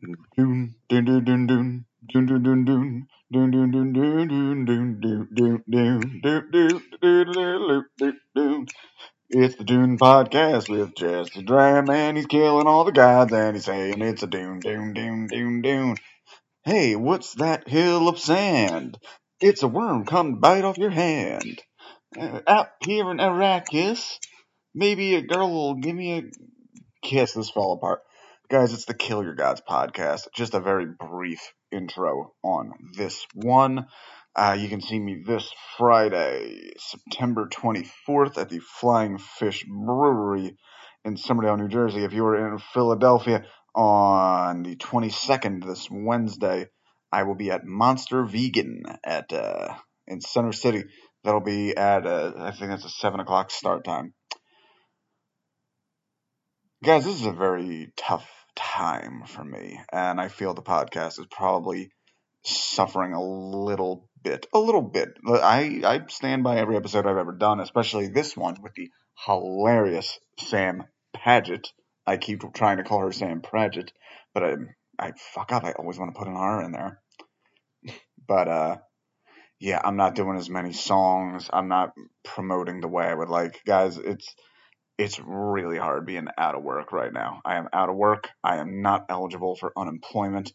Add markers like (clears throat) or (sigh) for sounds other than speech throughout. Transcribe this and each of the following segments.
Doon, doon, doon, doon, doon. Doon, doon, doon, doon. Doon, doon, doon, doon, doon, doon, doon, doon, doon, doon, doon, doon, doon, doon, doon. It's the Dune Podcast with Jesse Draham, and he's killing all the gods, and he's saying it's a Dune, Dune, Dune, Dune, Dune. Hey, what's that hill of sand? It's a worm come bite off your hand. Uh, out here in Arrakis, maybe a girl will give me a kiss. This fell apart. Guys, it's the Kill Your Gods podcast. Just a very brief intro on this one. Uh, you can see me this Friday, September 24th, at the Flying Fish Brewery in Somerdale, New Jersey. If you are in Philadelphia on the 22nd, this Wednesday, I will be at Monster Vegan at uh, in Center City. That'll be at uh, I think that's a seven o'clock start time. Guys, this is a very tough time for me, and I feel the podcast is probably suffering a little bit. A little bit. I, I stand by every episode I've ever done, especially this one with the hilarious Sam Padgett. I keep trying to call her Sam Padgett, but I, I fuck up. I always want to put an R in there. (laughs) but, uh, yeah, I'm not doing as many songs. I'm not promoting the way I would like. Guys, it's it's really hard being out of work right now. I am out of work. I am not eligible for unemployment.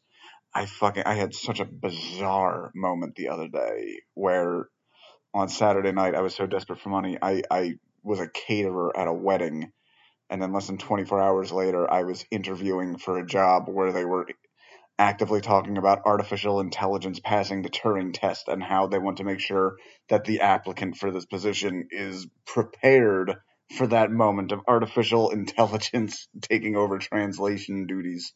I fucking I had such a bizarre moment the other day where on Saturday night I was so desperate for money. I I was a caterer at a wedding and then less than 24 hours later I was interviewing for a job where they were actively talking about artificial intelligence passing the Turing test and how they want to make sure that the applicant for this position is prepared for that moment of artificial (laughs) intelligence taking over translation duties.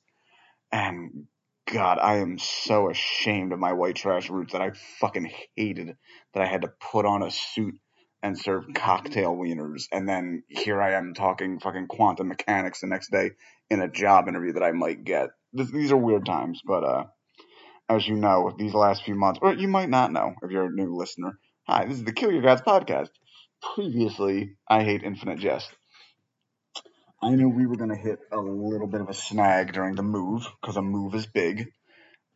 And God, I am so ashamed of my white trash roots that I fucking hated that I had to put on a suit and serve cocktail wieners. And then here I am talking fucking quantum mechanics the next day in a job interview that I might get. This, these are weird times, but uh, as you know, these last few months, or you might not know if you're a new listener. Hi, this is the Kill Your Gods podcast. Previously, I Hate Infinite Jest. I knew we were going to hit a little bit of a snag during the move because a move is big.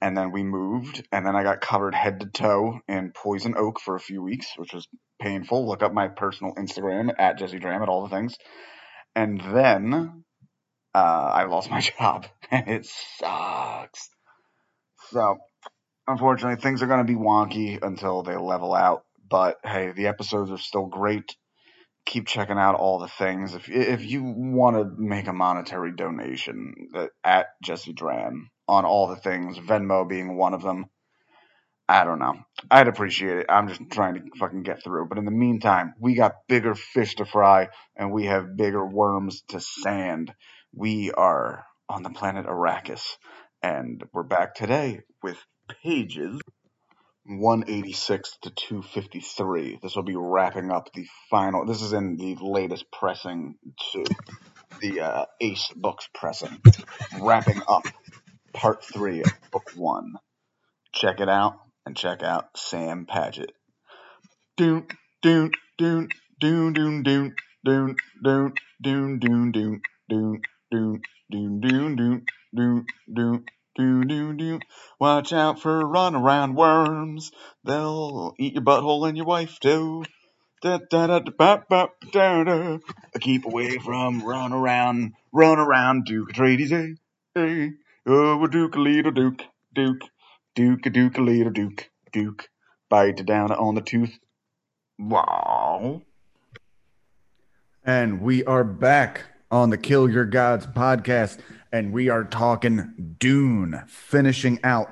And then we moved, and then I got covered head to toe in poison oak for a few weeks, which was painful. Look up my personal Instagram at Jesse Draham at all the things. And then uh, I lost (laughs) my job, and it sucks. So, unfortunately, things are going to be wonky until they level out. But hey, the episodes are still great keep checking out all the things. If if you want to make a monetary donation uh, at Jesse Draham on all the things, Venmo being one of them. I don't know. I'd appreciate it. I'm just trying to fucking get through. But in the meantime, we got bigger fish to fry and we have bigger worms to sand. We are on the planet Arrakis. And we're back today with pages 186 to 253. This will be wrapping up the final. This is in the latest pressing to the uh, Ace Books pressing, wrapping up part three of book one. Check it out and check out Sam Padgett. Doon doon doon doon doon doon doon doon doon doon doon doon doon doon doon doon doon doon do do do. Watch out for runaround worms. They'll eat your butthole and your wife too. Da da da da ba da da. Keep away from run around, run around Duke Atreides. Hey, hey. Oh, Duke little Duke, Duke, Duke Duke little Duke, Duke. Bite down on the tooth. Wow. And we are back on the Kill Your Gods podcast and we are talking Dune, finishing out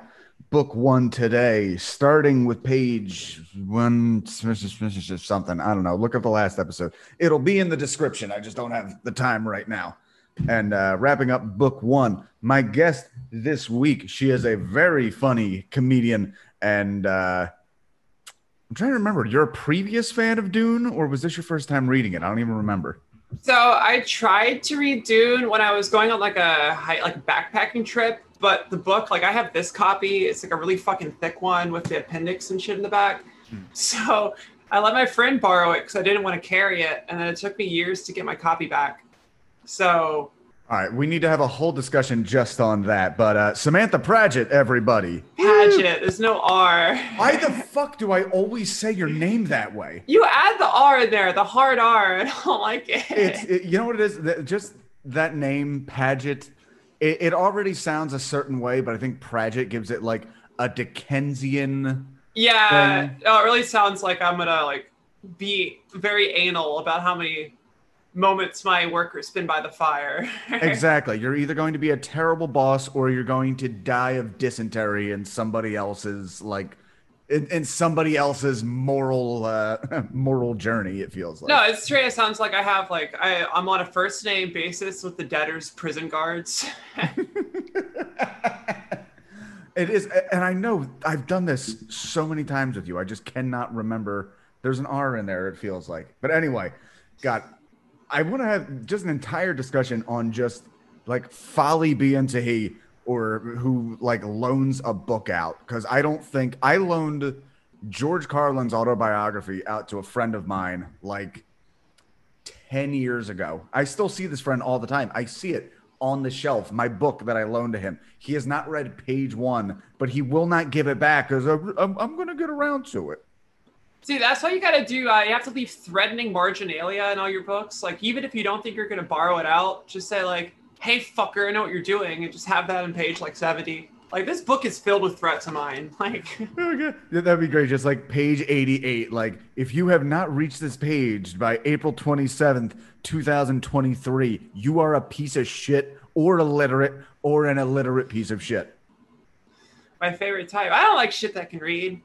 book one today, starting with page one something. I don't know. Look at the last episode. It'll be in the description. I just don't have the time right now. And uh, wrapping up book one, my guest this week, she is a very funny comedian. And uh, I'm trying to remember, you're a previous fan of Dune, or was this your first time reading it? I don't even remember. So I tried to read Dune when I was going on like a high, like backpacking trip, but the book, like I have this copy, it's like a really fucking thick one with the appendix and shit in the back. Hmm. So I let my friend borrow it because I didn't want to carry it, and then it took me years to get my copy back. So All right, we need to have a whole discussion just on that. But uh, Samantha Pradgett, everybody. Padgett. There's no R. Why the fuck do I always say your name that way? You add the R in there, the hard R. I don't like it. It's it, you know what it is. Just that name, Padgett. It, it already sounds a certain way, but I think Pradgett gives it like a Dickensian. yeah. thing. Oh, it really sounds like I'm gonna like be very anal about how many moments my workers spin by the fire. (laughs) Exactly. You're either going to be a terrible boss or you're going to die of dysentery in somebody else's like in, in somebody else's moral uh (laughs) moral journey. It feels like. No, it's true. It sounds like I have like I I'm on a first name basis with the debtors prison guards. (laughs) It is, and I know I've done this so many times with you. I just cannot remember. There's an R in there. It feels like, but anyway, God, I want to have just an entire discussion on just like Folly Biantahi or who like loans a book out because I don't think I loaned George Carlin's autobiography out to a friend of mine like 10 years ago. I still see this friend all the time. I see it on the shelf, my book that I loaned to him. He has not read page one, but he will not give it back because I'm, I'm going to get around to it. See, that's what you gotta do. Uh, you have to leave threatening marginalia in all your books. Like, even if you don't think you're gonna borrow it out, just say like, "Hey, fucker, I know what you're doing," and just have that on page like 70. Like, this book is filled with threats of mine. (laughs) Like, Okay. Yeah, That'd be great. Just like page 88. Like, if you have not reached this page by April 27th, 2023, you are a piece of shit or illiterate or an illiterate piece of shit. my favorite type. I don't like shit that can read.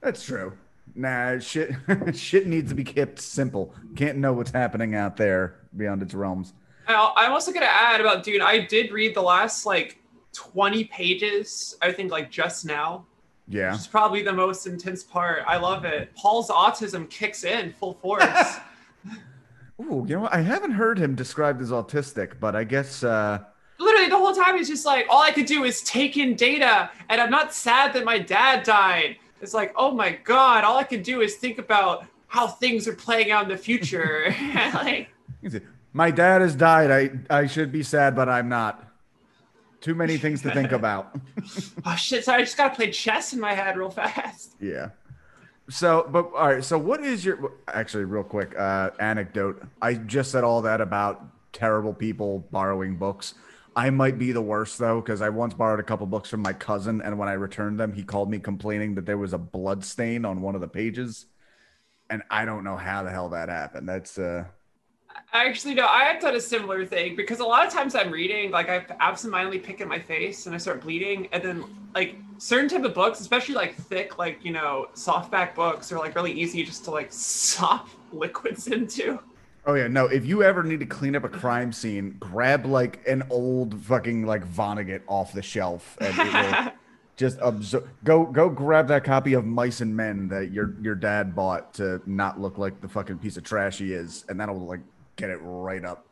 That's true. Nah, shit, (laughs) shit needs to be kept simple. Can't know what's happening out there beyond its realms. I'm also gonna add about dude. I did read the last like 20 pages. I think like just now. Yeah. it's probably the most intense part. I love it. Paul's autism kicks in full force. (laughs) Ooh, you know what? I haven't heard him described as autistic, but I guess uh Literally, the whole time he's just like, all I could do is take in data, and I'm not sad that my dad died. It's like, oh my god, all I can do is think about how things are playing out in the future. (laughs) (laughs) like, my dad has died. I I should be sad, but I'm not. Too many things to think about. (laughs) oh shit, sorry, I just gotta play chess in my head real fast. Yeah. So, but all right. So, what is your actually real quick uh, anecdote? I just said all that about terrible people borrowing books. I might be the worst though, because I once borrowed a couple books from my cousin, and when I returned them, he called me complaining that there was a blood stain on one of the pages, and I don't know how the hell that happened. That's uh, Actually, no, I have done a similar thing because a lot of times I'm reading, like I absentmindedly pick at my face and I start bleeding, and then like certain type of books, especially like thick, like you know, softback books, are like really easy just to like (laughs) sop liquids into. Oh yeah, no. If you ever need to clean up a crime scene, grab like an old fucking like Vonnegut off the shelf, and it will (laughs) just absorb. Go go grab that copy of Mice and Men that your your dad bought to not look like the fucking piece of trash he is, and that'll like get it right up.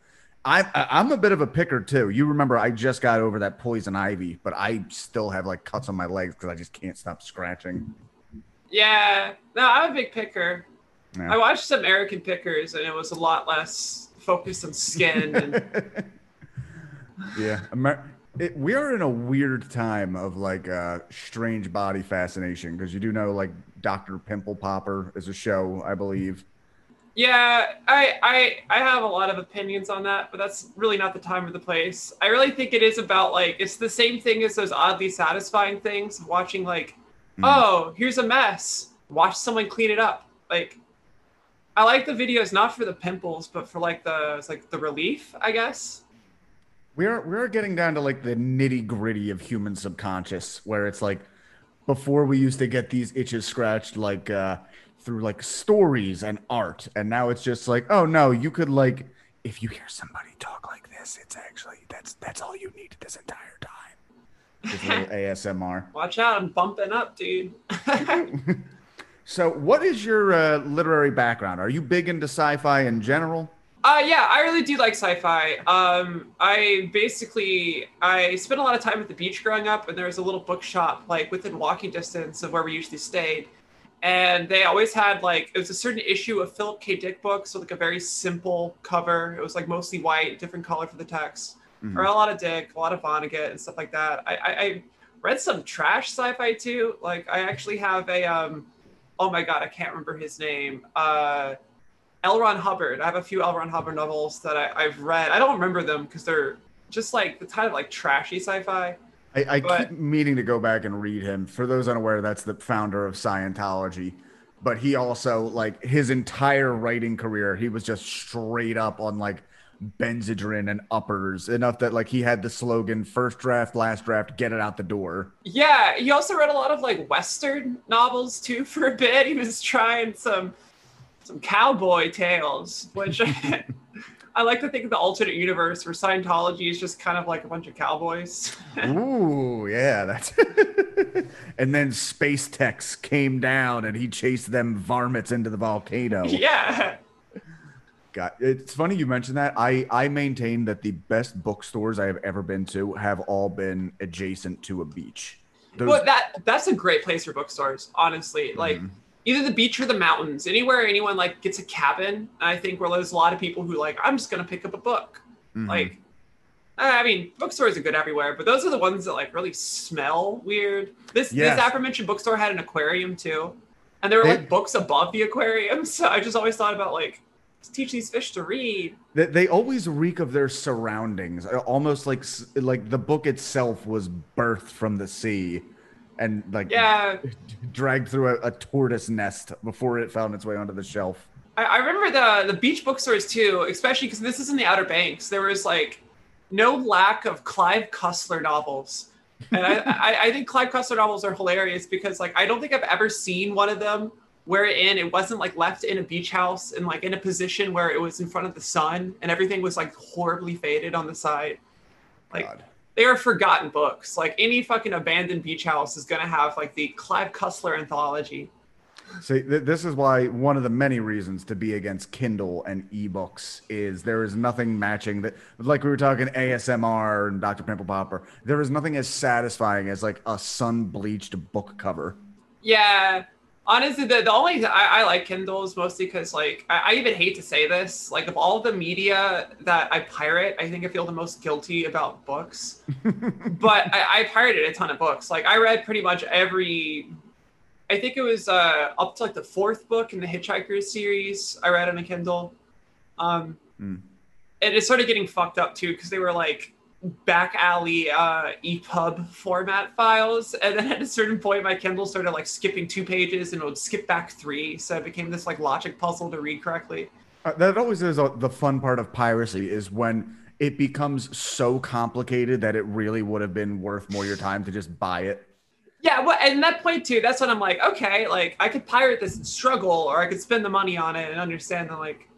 I'm I- I'm a bit of a picker too. You remember I just got over that poison ivy, but I still have like cuts on my legs because I just can't stop scratching. Yeah, no, I'm a big picker. I watched some American pickers, and it was a lot less focused on skin. And (laughs) yeah Amer- it, we are in a weird time of like uh strange body fascination because you do know like dr pimple popper is a show i believe yeah, I, I I have a lot of opinions on that, but that's really not the time or the place. I really think it is about like it's the same thing as those oddly satisfying things. of Watching like, oh, here's a mess. Watch someone clean it up. Like, I like the videos not for the pimples, but for like the like the relief, I guess. we are we are getting down to like the nitty gritty of human subconscious where it's like before we used to get these itches scratched like uh through like stories and art and now it's just like oh no you could like if you hear somebody talk like this it's actually that's that's all you need this entire time little (laughs) asmr Watch out, I'm bumping up, dude. (laughs) so what is your uh, literary background are you big into sci-fi in general Uh, yeah, I really do like sci-fi. Um, I basically I spent a lot of time at the beach growing up, and there was a little bookshop like within walking distance of where we usually stayed. and they always had like it was a certain issue of Philip K. Dick books with like a very simple cover. It was like mostly white, different color for the text, Mhm. or a lot of Dick, a lot of Vonnegut and stuff like that. I, I, I read some trash sci-fi too. Like I actually have a um, oh my god, I can't remember his name. Uh, L. Ron Hubbard. I have a few L. Ron Hubbard novels that I, I've read. I don't remember them because they're just like the kind of like trashy sci-fi. I, I But- keep meaning to go back and read him. For those unaware, that's the founder of Scientology. But he also, like, his entire writing career, he was just straight up on like Benzedrine and uppers, enough that like he had the slogan first draft, last draft, get it out the door. Yeah, he also read a lot of like Western novels too for a bit. He was trying some some cowboy tales, which (laughs) I like to think of the alternate universe where Scientology is just kind of like a bunch of cowboys. Ooh, yeah, that's. (laughs) and then Space Tex came down and he chased them varmints into the volcano. yeah. God, it's funny you mentioned that. I I maintain that the best bookstores I have ever been to have all been adjacent to a beach. Those, Well, that that's a great place for bookstores, honestly. Like Mhm. either the beach or the mountains, anywhere anyone like gets a cabin. I think where there's a lot of people who like, I'm just gonna pick up a book. mhm. Like, I mean, bookstores are good everywhere, but those are the ones that like really smell weird. This Yes. this aforementioned bookstore had an aquarium too, and there were They- like books above the aquarium. (laughs) So I just always thought about like, teach these fish to read. they, they always reek of their surroundings, uh, almost like like the book itself was birthed from the sea, and like Yeah, (laughs) dragged through a, a tortoise nest before it found its way onto the shelf. I, I remember the the beach bookstores too, especially because this is in the Outer Banks. There was like no lack of Clive Cussler novels, and I, (laughs) I I think Clive Cussler novels are hilarious because like I don't think I've ever seen one of them wherein it wasn't like left in a beach house and like in a position where it was in front of the sun and everything was like horribly faded on the side. Like God. they are forgotten books. Like any fucking abandoned beach house is gonna have like the Clive Cussler anthology. See, th- this is why one of the many reasons to be against Kindle and ebooks is there is nothing matching that. Like we were talking ASMR and Dr. Pimple Popper, there is nothing as satisfying as like a sun bleached book cover. Yeah. Honestly, the, the only I, I like Kindles mostly because like I, I even hate to say this, like of all the media that I pirate, I think I feel the most guilty about books. (laughs) but I, I pirated a ton of books. Like I read pretty much every I think it was uh up to like the fourth book in the Hitchhikers series I read on a Kindle. Um Hmm. and it started getting fucked up too because they were like back alley uh EPUB format files and then at a certain point my Kindle started like skipping two pages and it would skip back three so it became this like logic puzzle to read correctly. Uh, that always is uh, the fun part of piracy is when it becomes so complicated that it really would have been worth more your time to just buy it. Yeah, well, and that point too, that's when I'm like, okay, like I could pirate this and struggle, or I could spend the money on it and understand that, like,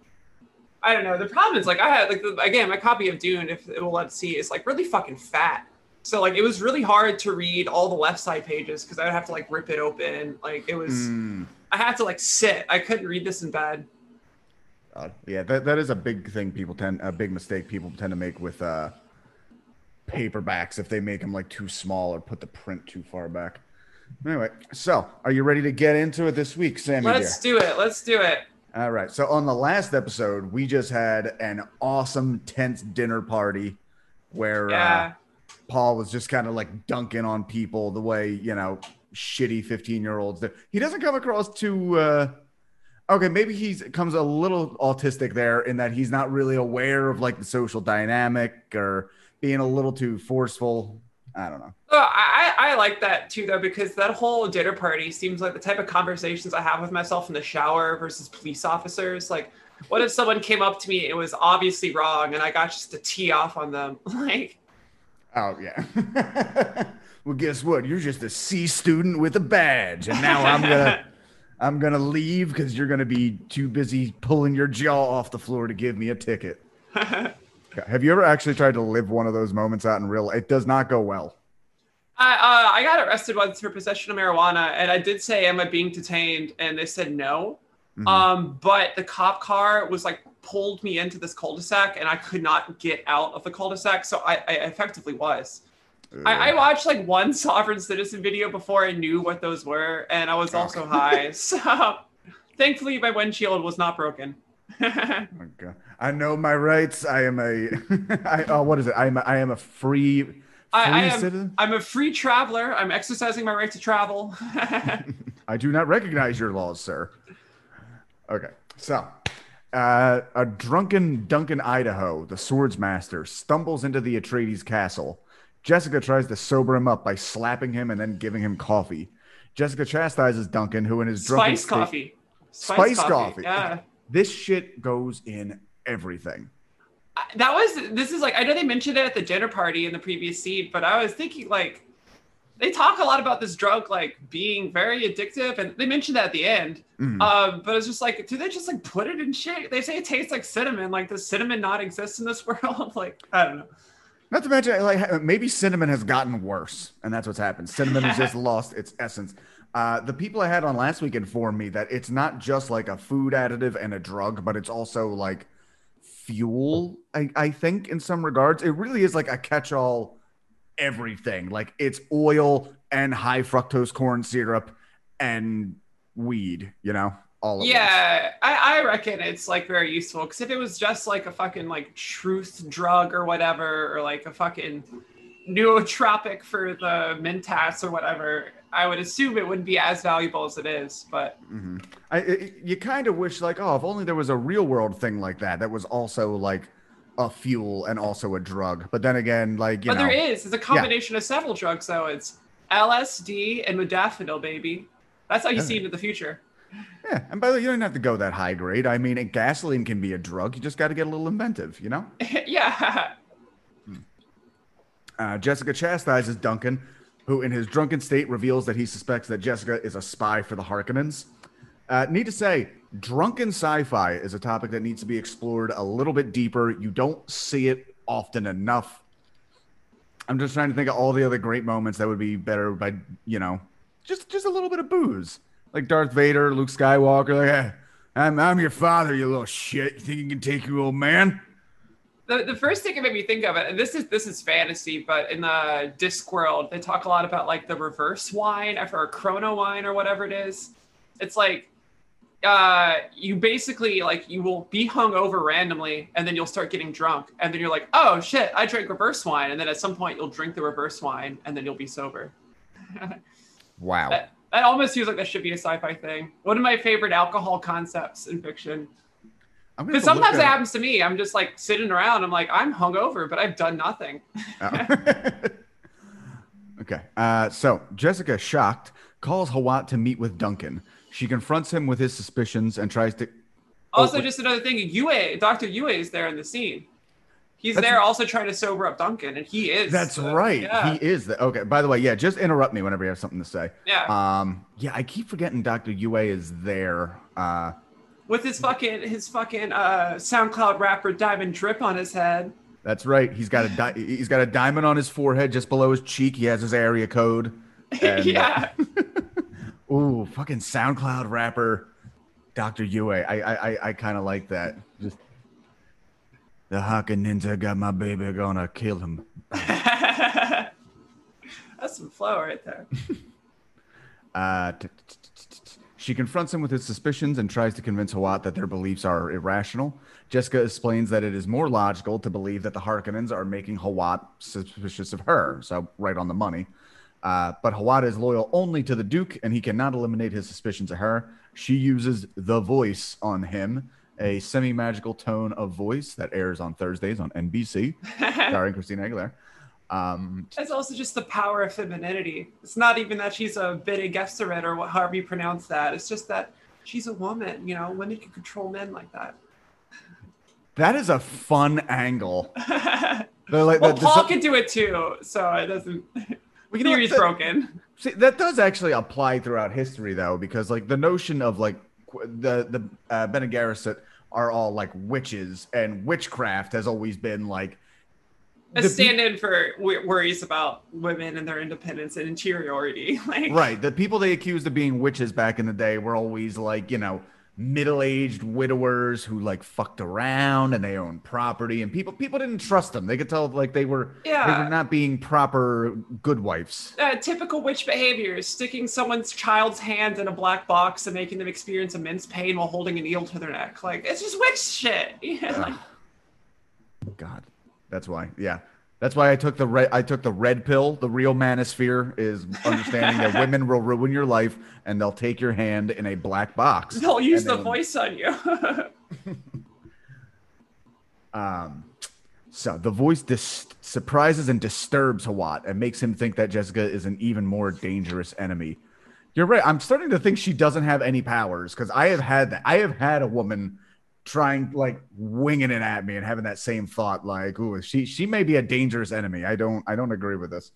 I don't know. The problem is, like, I had, like, the, again, my copy of Dune, if it will let see, is like really fucking fat. So, like, it was really hard to read all the left side pages because I would have to, like, rip it open. Like, it was, Mm. I had to, like, sit. I couldn't read this in bed. God. Yeah, that, that is a big thing people tend a big mistake people tend to make with uh paperbacks if they make them like too small or put the print too far back. Anyway, so are you ready to get into it this week, Sammy? Let's dear? do it. Let's do it. All right. So on the last episode, we just had an awesome tense dinner party where Yeah. uh, Paul was just kind of like dunking on people the way you know shitty fifteen year olds. do. He doesn't come across too. Uh, okay, maybe he comes a little autistic there in that he's not really aware of like the social dynamic or being a little too forceful. I don't know. Oh, I, I like that too, though, because that whole dinner party seems like the type of conversations I have with myself in the shower versus police officers. Like, what if someone came up to me and it was obviously wrong and I got just to tee off on them? (laughs) Like, Oh yeah. (laughs) well, guess what? You're just a C student with a badge, and now I'm gonna (laughs) I'm gonna leave because you're gonna be too busy pulling your jaw off the floor to give me a ticket. Have you ever actually tried to live one of those moments out in real? It does not go well. I, uh, I got arrested once for possession of marijuana, and I did say, "Am I being detained?" And they said no. Mhm. Um, but the cop car was like pulled me into this cul-de-sac, and I could not get out of the cul-de-sac, so I, I effectively was. I, I watched like one (laughs) Sovereign Citizen video before I knew what those were, and I was also high. (laughs) So thankfully, my windshield was not broken. (laughs) Okay. I know my rights. I am a. (laughs) I, oh, what is it? I am. A, I am a free. Free I, I am, citizen. I'm a free traveler. I'm exercising my right to travel. (laughs) I do not recognize your laws, sir. Okay, so uh, a drunken Duncan Idaho, the swordsmaster, stumbles into the Atreides castle. Jessica tries to sober him up by slapping him and then giving him coffee. Jessica chastises Duncan, who in his drunken Spice state- coffee. Spice coffee. Yeah. This shit goes in everything. That was this is like I know they mentioned it at the dinner party in the previous scene, but I was thinking like they talk a lot about this drug like being very addictive, and they mentioned that at the end. Mhm. Um, but it's just like, do they just like put it in shit? They say it tastes like cinnamon. Like, does cinnamon not exist in this (laughs) world? like, I don't know. Not to mention, like maybe cinnamon has gotten worse, and that's what's happened. Cinnamon has just (laughs) lost its essence. Uh, the people I had on last week informed me that it's not just like a food additive and a drug, but it's also like fuel. I, I think in some regards, it really is like a catch-all everything. Like it's oil and high fructose corn syrup and weed. You know, all of. Yeah, I, I reckon it's like very useful because if it was just like a fucking like truth drug or whatever, or like a fucking nootropic for the Mentats or whatever, I would assume it wouldn't be as valuable as it is. But hmm I, I you kind of wish like, oh, if only there was a real world thing like that that was also like a fuel and also a drug. But then again, like you but know, there is. It's a combination of several drugs, though. It's LSD and modafinil, baby. That's how you Yeah. see it in the future. yeah. And by the way, you don't have to go that high grade. I mean, gasoline can be a drug. You just got to get a little inventive, you know. (laughs) yeah. Uh, Jessica chastises Duncan, who, in his drunken state, reveals that he suspects that Jessica is a spy for the Harkonnens. Uh, need to say, drunken sci-fi is a topic that needs to be explored a little bit deeper. You don't see it often enough. I'm just trying to think of all the other great moments that would be better by, you know, just just a little bit of booze, like Darth Vader, Luke Skywalker. Like, "Eh, I'm I'm your father, you little shit. You think you can take your old man? The, the first thing it made me think of it, and this is this is fantasy, but in the Discworld, they talk a lot about like the reverse wine or chrono wine or whatever it is. It's like uh you basically like you will be hung over randomly and then you'll start getting drunk and then you're like oh shit i drank reverse wine and then at some point you'll drink the reverse wine and then you'll be sober (laughs) Wow. that, that almost feels like that should be a sci-fi thing one of my favorite alcohol concepts in fiction because have to look sometimes it happens to me. I'm just like sitting around. I'm like, I'm hungover, but I've done nothing. Oh. (laughs) (laughs) okay. Uh, so Jessica, shocked, calls Hawat to meet with Duncan. She confronts him with his suspicions and tries to. Also, wait. just another thing, Yueh, Dr. Yueh is there in the scene. He's That's- there also trying to sober up Duncan, and he is. That's uh, right. Yeah. He is the okay. By the way, yeah. Just interrupt me whenever you have something to say. yeah. Um. Yeah, I keep forgetting Doctor Yueh is there. Uh. With his fucking his fucking uh SoundCloud rapper Diamond Drip on his head. That's right. He's got a di- he's got a diamond on his forehead just below his cheek. He has his area code. (laughs) And, uh, yeah. (laughs) Ooh, fucking SoundCloud rapper, Dr. Yueh. I I I, I kind of like that. Just the Haka Ninja got my baby, gonna kill him. (laughs) That's some flow right there. Uh, t- she confronts him with his suspicions and tries to convince Hawat that their beliefs are irrational. Jessica explains that it is more logical to believe that the Harkonnens are making Hawat suspicious of her, so right on the money. Uh, but Hawat is loyal only to the Duke, and he cannot eliminate his suspicions of her. She uses the voice on him, a semi-magical tone of voice that airs on Thursdays on NBC, (laughs) starring Christina Aguilera. Um, It's also just the power of femininity. It's not even that she's a Bene Gesserit or what, however you pronounce that. It's just that she's a woman. You know, women can control men like that. that is a fun angle. (laughs) They're like, well, the- Paul can do it too, so it doesn't. Know what, Theory's broken. See, that does actually apply throughout history, though, because like the notion of like the the uh, Bene Gesserit are all like witches, and witchcraft has always been like A stand-in for w- worries about women and their independence and interiority. (laughs) Like, right. The people they accused of being witches back in the day were always like you know middle-aged widowers who like fucked around and they own property and people people didn't trust them. They could tell like they were yeah. they were not being proper good wives. uh, typical witch behavior sticking someone's child's hand in a black box and making them experience immense pain while holding a needle to their neck. Like, it's just witch shit. (laughs) Yeah, like, God, that's why. Yeah, that's why I took the red. I took the red pill. The real manosphere is understanding that women will ruin your life and they'll take your hand in a black box. (laughs) they'll use the then- voice on you. (laughs) Um, so the voice dis- surprises and disturbs Hawat and makes him think that Jessica is an even more dangerous enemy. You're right. I'm starting to think she doesn't have any powers because I have had that. I have had a woman trying like winging it at me and having that same thought like, "Ooh, she she may be a dangerous enemy." I don't I don't agree with this.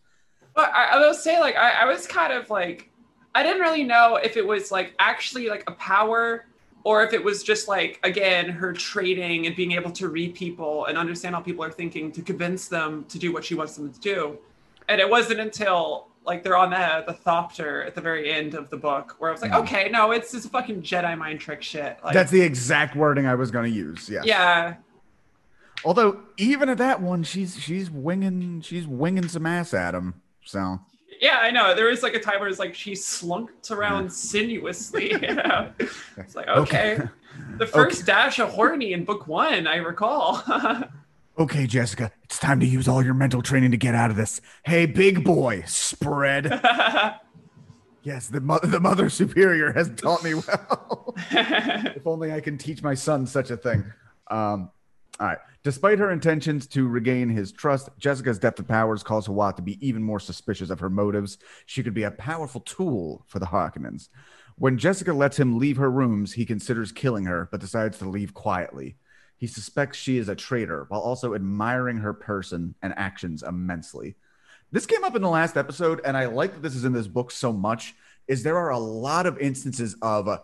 But I, I will say, like, I, I was kind of like, I didn't really know if it was like actually like a power or if it was just like, again, her trading and being able to read people and understand how people are thinking to convince them to do what she wants them to do. And it wasn't until like they're on the, the Thopter at the very end of the book where I was like, Mhm. okay, no, it's this fucking Jedi mind trick shit. Like, That's the exact wording I was going to use. Yeah. yeah. Although even at that one, she's she's winging she's winging some ass at him. So Yeah, I know. There was like a time where it's like she slunked around sinuously. (laughs) You know? It's like, (laughs) okay. The (laughs) first dash of horny in book one, I recall. Okay, Jessica, it's time to use all your mental training to get out of this. Hey, big boy, spread. (laughs) Yes, the mo- the mother superior has taught me well. (laughs) if only I can teach my son such a thing. Um, all right. Despite her intentions to regain his trust, Jessica's depth of powers cause Hawat to be even more suspicious of her motives. She could be a powerful tool for the Harkonnens. When Jessica lets him leave her rooms, he considers killing her, but decides to leave quietly. He suspects she is a traitor while also admiring her person and actions immensely. This came up in the last episode, and I like that this is in this book so much. Is there are a lot of instances of uh,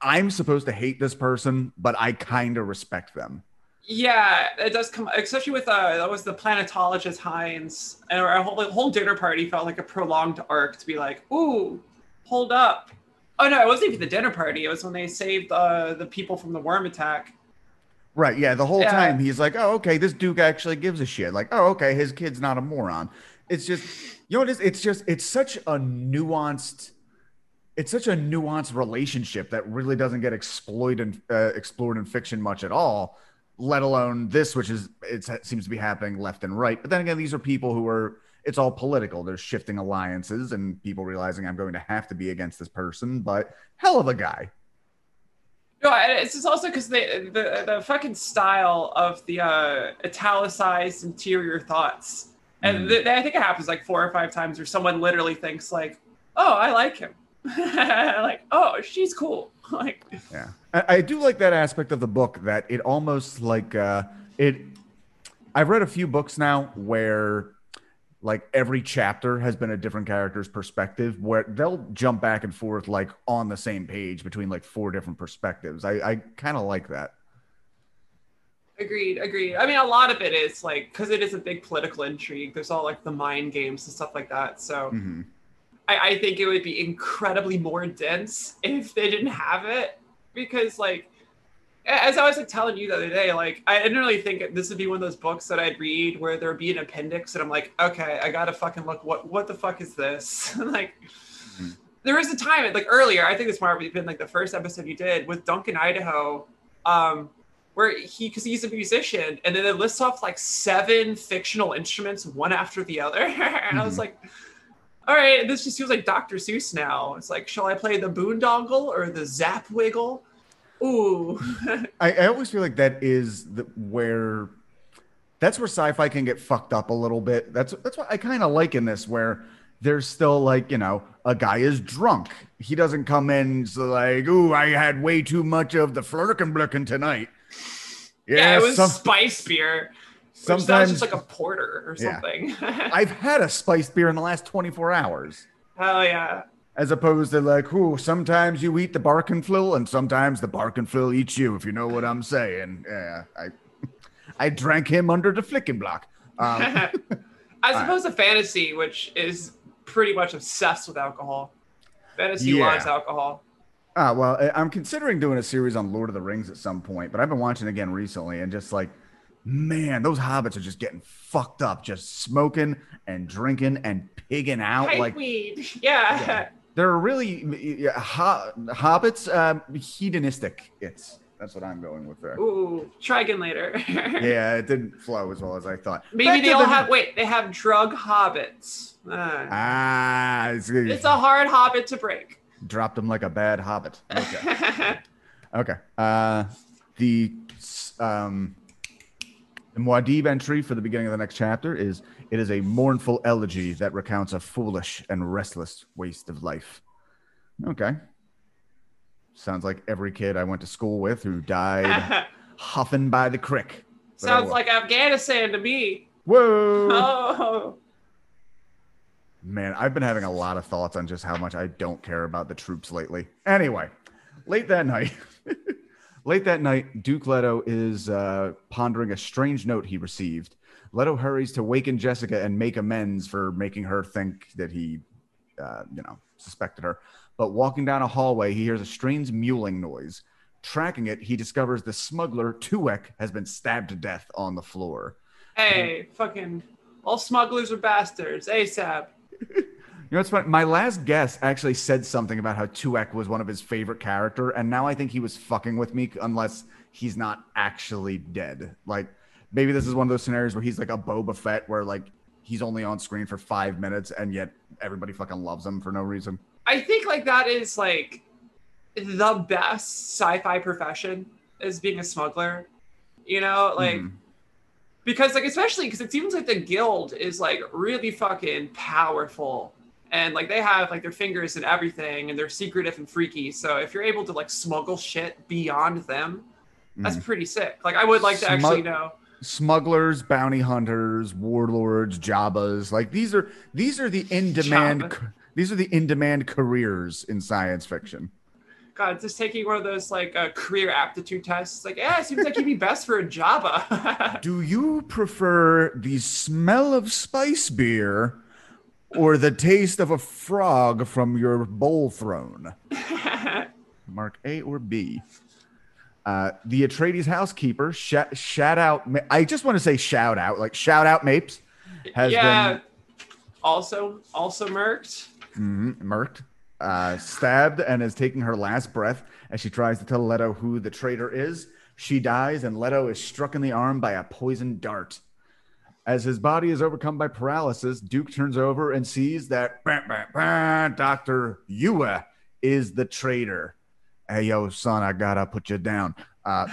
I'm supposed to hate this person, but I kind of respect them. yeah, it does come, especially with uh, that was the planetologist Kynes, and our whole, the whole dinner party felt like a prolonged arc to be like, ooh, hold up. Oh no, it wasn't even the dinner party. It was when they saved uh, the people from the worm attack. Right. Yeah. The whole Yeah. time he's like, oh, okay, this Duke actually gives a shit. Like, oh, okay, his kid's not a moron. It's just, you know what it is? It's just, it's such a nuanced, it's such a nuanced relationship that really doesn't get exploited, uh, explored in fiction much at all, let alone this, which is, it seems to be happening left and right. But then again, these are people who are, it's all political. There's shifting alliances and people realizing I'm going to have to be against this person, but hell of a guy. No, it's just also because the, the the fucking style of the uh, italicized interior thoughts, and th- I think it happens like four or five times where someone literally thinks like, "Oh, I like him," (laughs) like, "Oh, she's cool," (laughs) like, Yeah, I, I do like that aspect of the book that it almost like uh, it. I've read a few books now where like every chapter has been a different character's perspective where they'll jump back and forth like on the same page between like four different perspectives. I, I kind of like that. agreed, agreed. I mean, a lot of it is like because it is a big political intrigue. There's all like the mind games and stuff like that. So Mhm. I, I think it would be incredibly more dense if they didn't have it because like as I was like telling you the other day, like I didn't really think this would be one of those books that I'd read where there'd be an appendix and I'm like, okay, I gotta fucking look what what the fuck is this? (laughs) like Mhm. there was a time like earlier, I think this might have been like the first episode you did with Duncan Idaho, um, where he because he's a musician and then it lists off like seven fictional instruments one after the other. (laughs) and I was Mhm. like, all right, this just feels like Dr. Seuss now. It's like, shall I play the boondoggle or the zap wiggle? Ooh. (laughs) I, I always feel like that is the, where that's where sci-fi can get fucked up a little bit. That's that's what I kind of like in this, where there's still like you know a guy is drunk. He doesn't come in so like, ooh, I had way too much of the flirken tonight. yeah, it was some- spice beer. Sometimes just like a porter or Yeah. something. (laughs) I've had a spiced beer in the last 24 hours. Hell yeah. As opposed to like, ooh, sometimes you eat the Barkenflill and flill and sometimes the bark and Barkenflill eats you, if you know what I'm saying. Yeah, I I drank him under the flicking block. Um, (laughs) (laughs) suppose opposed to fantasy, which is pretty much obsessed with alcohol. Fantasy Yeah. loves alcohol. Ah, well, I- I'm considering doing a series on Lord of the Rings at some point, but I've been watching again recently and just like, man, those hobbits are just getting fucked up, just smoking and drinking and pigging out. Pipe like weed. (laughs) Yeah. Yeah. They're really yeah, ho- hobbits, um, hedonistic. It's that's what I'm going with there. Ooh, try again later. (laughs) Yeah, it didn't flow as well as I thought. Maybe Back they all the- have. Wait, they have drug hobbits. Ah. Ah, it's, it's a hard hobbit to break. dropped them like a bad hobbit. Okay. (laughs) Okay. Uh, the um, the Muad'Dib entry for the beginning of the next chapter is it is a mournful elegy that recounts a foolish and restless waste of life. Okay. Sounds like every kid I went to school with who died (laughs) huffing by the crick. But Sounds like Afghanistan to me. whoa. Oh. Man, I've been having a lot of thoughts on just how much I don't care about the troops lately. Anyway, late that night, (laughs) late that night, Duke Leto is uh, pondering a strange note he received. Leto hurries to waken Jessica and make amends for making her think that he, uh, you know, suspected her. But walking down a hallway, he hears a strange mewling noise. Tracking it, he discovers the smuggler Tuek has been stabbed to death on the floor. Hey, fucking all smugglers are bastards. ASAP. (laughs) You know what's funny? My last guest actually said something about how Tuek was one of his favorite character, and now I think he was fucking with me unless he's not actually dead. Like maybe this is one of those scenarios where he's like a Boba Fett, where like he's only on screen for five minutes, and yet everybody fucking loves him for no reason. I think like that is like the best sci-fi profession is being a smuggler. You know, like Mhm. because like especially because it seems like the guild is like really fucking powerful and like they have like their fingers in everything and they're secretive and freaky so if you're able to like smuggle shit beyond them that's pretty sick like i would like to actually know Smugglers, bounty hunters, warlords, Jabbas, like these are these are the in demand Jabba. these are the in demand careers in science fiction. god just taking one of those like uh, career aptitude tests like yeah it seems like you'd be best for a Jabba (laughs) Do you prefer the smell of spice beer or the taste of a frog from your bowl throne? (laughs) Mark A or B. Uh, the Atreides housekeeper, sh- shout out. I just want to say shout out, like shout out Mapes, has yeah also also murked been mhm, murked, uh, stabbed, and is taking her last breath as she tries to tell Leto who the traitor is. She dies, and Leto is struck in the arm by a poisoned dart. As his body is overcome by paralysis, Duke turns over and sees that bah, bah, bah, Dr. Yueh is the traitor. Hey, yo, son, I gotta put you down. Uh,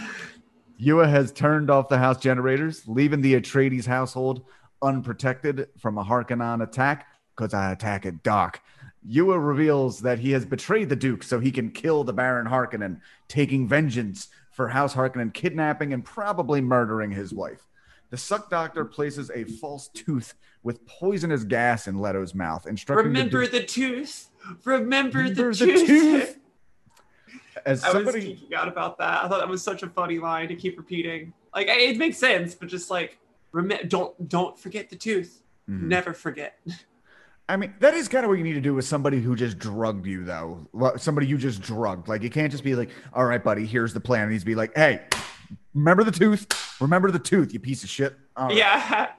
Yueh has turned off the house generators, leaving the Atreides household unprotected from a Harkonnen attack because I attack at dark. Yueh reveals that he has betrayed the Duke so he can kill the Baron Harkonnen, taking vengeance for House Harkonnen kidnapping and probably murdering his wife. The suck doctor places a false tooth with poisonous gas in Leto's mouth, instructing the remember Duke- the tooth remember, Remember the, the tooth, tooth. As I was somebody geeking out about that. I thought that was such a funny line to keep repeating. Like it makes sense, but just like rem- don't don't forget the tooth. Mhm. Never forget. I mean, that is kind of what you need to do with somebody who just drugged you, though. Somebody you just drugged. Like, you can't just be like, all right, buddy, here's the plan. It needs to be like, hey, remember the tooth? Remember the tooth, you piece of shit. Right. Yeah.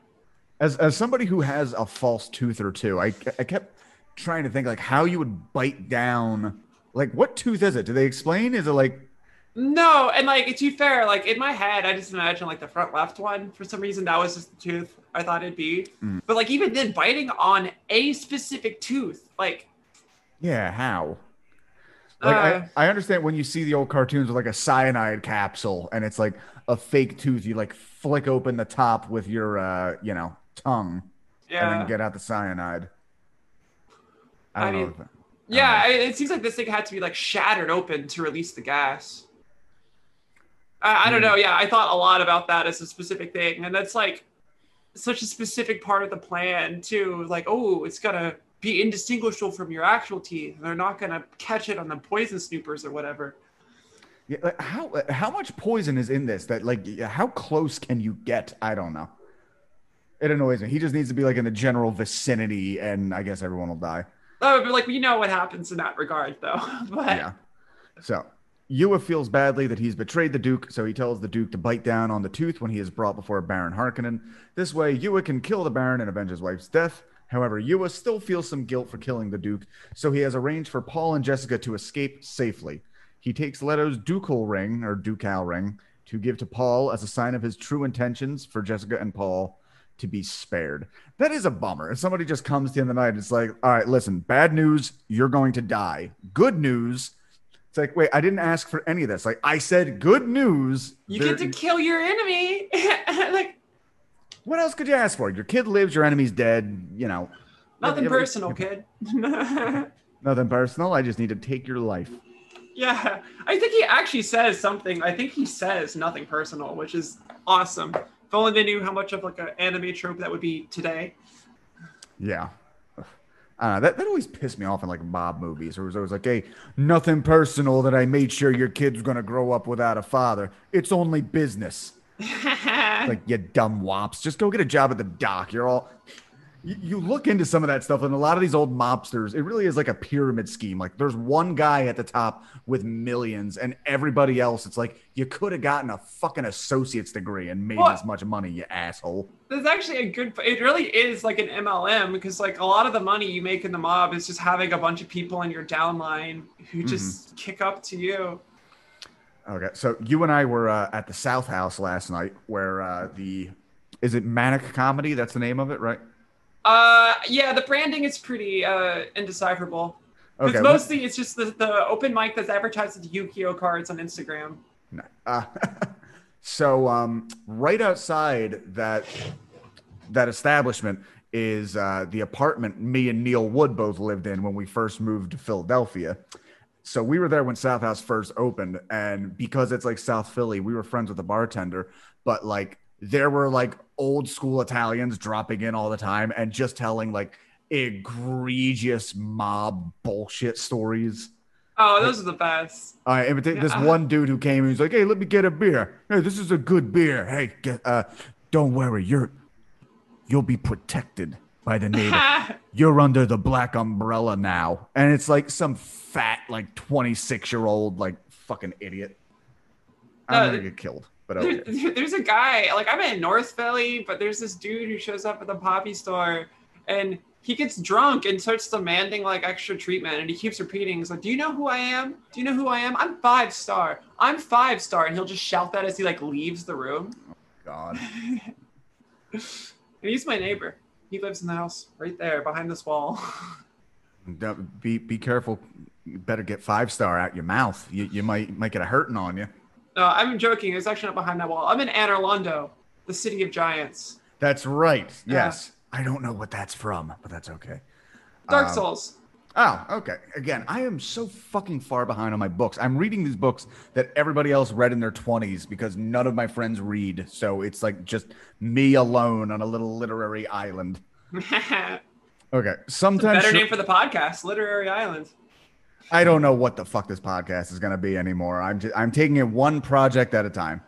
As, as somebody who has a false tooth or two, I, I kept trying to think, like, how you would bite down. Like, what tooth is it? Do they explain? Is it like, No, and like to be fair, like in my head, I just imagine like the front left one. For some reason, that was just the tooth I thought it'd be. Mm. But like even then, biting on a specific tooth, like yeah, how? Like, Uh. I, I understand when you see the old cartoons with like a cyanide capsule and it's like a fake tooth, you like flick open the top with your, uh, you know, tongue. and yeah, then get out the cyanide. I I don't know. mean- yeah. I- It seems like this thing had to be like shattered open to release the gas. I, I don't Hmm. know. Yeah, I thought a lot about that as a specific thing, and that's like such a specific part of the plan too. Like, oh, it's gonna be indistinguishable from your actual teeth. They're not gonna catch it on the poison snoopers or whatever. Yeah, like, how how much poison is in this? That like how close can you get? I don't know. It annoys me. He just needs to be like in the general vicinity, and I guess everyone will die. Oh, but like we know what happens in that regard, though. (laughs) but Yeah, So Yueh feels badly that he's betrayed the Duke, so he tells the Duke to bite down on the tooth when he is brought before Baron Harkonnen. This way, Yueh can kill the Baron and avenge his wife's death. However, Yueh still feels some guilt for killing the Duke, so he has arranged for Paul and Jessica to escape safely. He takes Leto's ducal ring, or ducal ring, to give to Paul as a sign of his true intentions for Jessica and Paul to be spared. That is a bummer. If somebody just comes to you in the night, it's like, all right, listen, bad news, you're going to die. Good news, it's like, wait, I didn't ask for any of this. Like, I said good news. You There- get to kill your enemy. (laughs) like what else could you ask for? Your kid lives, your enemy's dead, you know. nothing personal, kid. (laughs) Nothing personal. I just need to take your life. yeah, I think he actually says something. I think he says nothing personal, which is awesome. If only they knew how much of like an anime trope that would be today. Yeah. Uh, that, that always pissed me off in like mob movies. Where it was always like, hey, nothing personal that I made sure your kid's going to grow up without a father. It's only business. (laughs) like, you dumb wops. Just go get a job at the dock. You're all. You, look into some of that stuff, and a lot of these old mobsters, it really is like a pyramid scheme. Like, there's one guy at the top with millions, and everybody else, it's like you could have gotten a fucking associate's degree and made What? as much money, you asshole. There's actually a good. It really is like an MLM because like a lot of the money you make in the mob is just having a bunch of people in your downline who just kick up to you. Okay, so you and I were uh, at the South House last night, where uh, the is it Manic Comedy? That's the name of it, right? Uh, yeah, the branding is pretty uh indecipherable. Because Okay, mostly it's just the, the open mic that's advertised with Yu-Gi-Oh cards on Instagram. No. Uh, (laughs) so um, right outside that that establishment is uh, the apartment me and Neil Wood both lived in when we first moved to Philadelphia. So we were there when South House first opened, and because it's like South Philly, we were friends with the bartender. But like there were like old school Italians dropping in all the time and just telling like egregious mob bullshit stories. Oh, those are the best. All right, and this one dude who came, and he's like, "Hey, let me get a beer. Hey, this is a good beer. Hey, get, uh, don't worry, you're you'll be protected by the (laughs) native. you're under the black umbrella now." And it's like some fat, like twenty six year old, like fucking idiot. I'm No, gonna get killed, but (laughs) okay. there- there's a guy, like I'm in North Philly, but there's this dude who shows up at the poppy store and he gets drunk and starts demanding like extra treatment and he keeps repeating, he's like, Do you know who I am? Do you know who I am? I'm five star. I'm five star. And he'll just shout that as he like leaves the room. Oh, God. (laughs) And he's my neighbor. He lives in the house right there behind this wall. (laughs) Be be careful. You better get five star out your mouth. You you might might get a hurting on you. No, I'm joking. It's actually not behind that wall. I'm in Anor Londo, the city of giants. That's right. Yeah. Yes. I don't know what that's from, but that's okay. Dark Um, Souls. Oh, okay. Again, I am so fucking far behind on my books. I'm reading these books that everybody else read in their 20s because none of my friends read. So it's like just me alone on a little literary island. (laughs) Okay. Sometimes Better name for the podcast, Literary Island. I don't know what the fuck this podcast is going to be anymore. I'm just, I'm taking it one project at a time.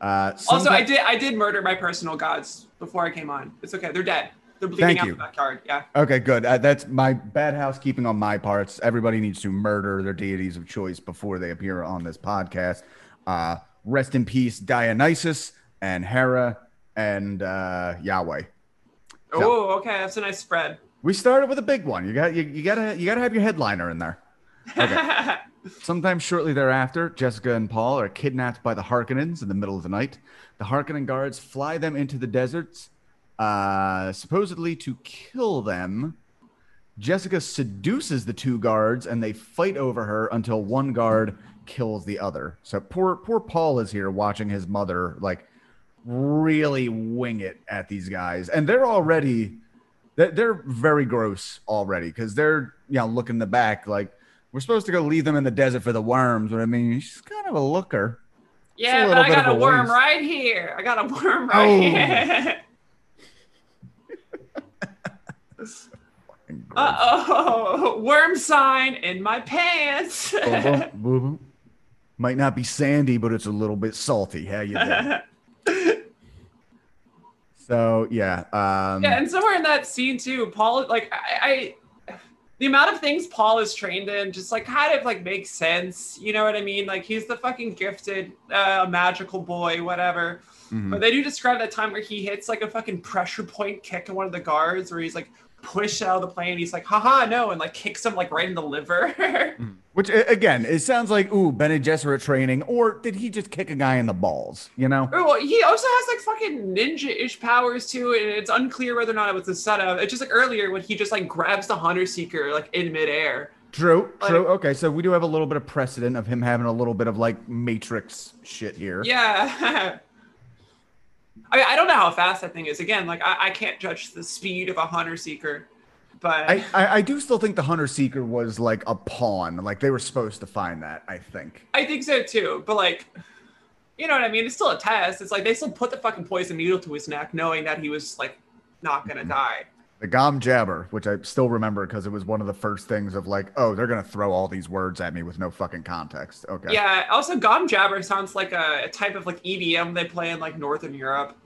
Uh, Also, I did I did murder my personal gods before I came on. It's okay. They're dead. They're bleeding Thank out you. the backyard. Yeah. Okay, good. Uh, that's my bad housekeeping on my parts. Everybody needs to murder their deities of choice before they appear on this podcast. Uh, rest in peace, Dionysus and Hera and uh, Yahweh. Oh, okay. That's a nice spread. We started with a big one. You got you, you gotta you gotta have your headliner in there. Okay. (laughs) Sometime shortly thereafter, Jessica and Paul are kidnapped by the Harkonnens in the middle of the night. The Harkonnen guards fly them into the deserts, uh, supposedly to kill them. Jessica seduces the two guards, and they fight over her until one guard kills the other. So poor poor Paul is here watching his mother like really wing it at these guys, and they're already they're, very gross already because they're you know looking in the back like we're supposed to go leave them in the desert for the worms but i mean she's kind of a looker yeah, but I got a a worm waste. right here. I got a worm right Oh. here. (laughs) Uh oh, worm sign in my pants. Boom, (laughs) boom. might not be sandy but it's a little bit salty how you doing (laughs) so yeah um Yeah, and somewhere in that scene too, Paul, like I, I the amount of things Paul is trained in just like kind of like makes sense. You know what I mean? Like he's the fucking gifted uh, magical boy, whatever. Mhm. But they do describe that time where he hits like a fucking pressure point kick on one of the guards, where he's like pushed out of the plane. He's like, haha, no, and like kicks him like right in the liver. (laughs) Mm. Which again, it sounds like ooh, Bene Gesserit training, or did he just kick a guy in the balls? You know? Well, he also has like fucking ninja-ish powers too, and it's unclear whether or not it was a setup. It's just like earlier when he just like grabs the hunter seeker like in midair. True, Like- true. Okay, so we do have a little bit of precedent of him having a little bit of like Matrix shit here. Yeah. (laughs) I mean, I don't know how fast that thing is. Again, like I, I can't judge the speed of a hunter seeker, but I, I, I do still think the Hunter Seeker was like a pawn. Like they were supposed to find that. I think. I think so too. But like, you know what I mean? It's still a test. It's like they still put the fucking poison needle to his neck, knowing that he was like not gonna mm-hmm. die. The Gom Jabbar, which I still remember because it was one of the first things of like, oh, they're gonna throw all these words at me with no fucking context. Okay. Yeah. Also, Gom Jabbar sounds like a, a type of like EDM they play in like Northern Europe.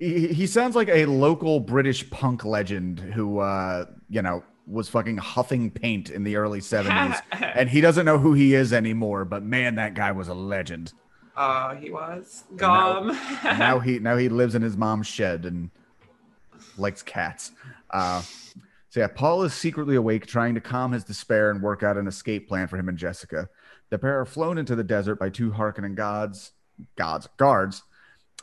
He, he sounds like a local British punk legend who, uh, you know, was fucking huffing paint in the early 70s. (laughs) and he doesn't know who he is anymore, but man, that guy was a legend. Uh, he was now- Gom. And (laughs) now he now he lives in his mom's shed and likes cats. Uh, so yeah, Paul is secretly awake, trying to calm his despair and work out an escape plan for him and Jessica. The pair are flown into the desert by two Harkonnen gods, gods, guards.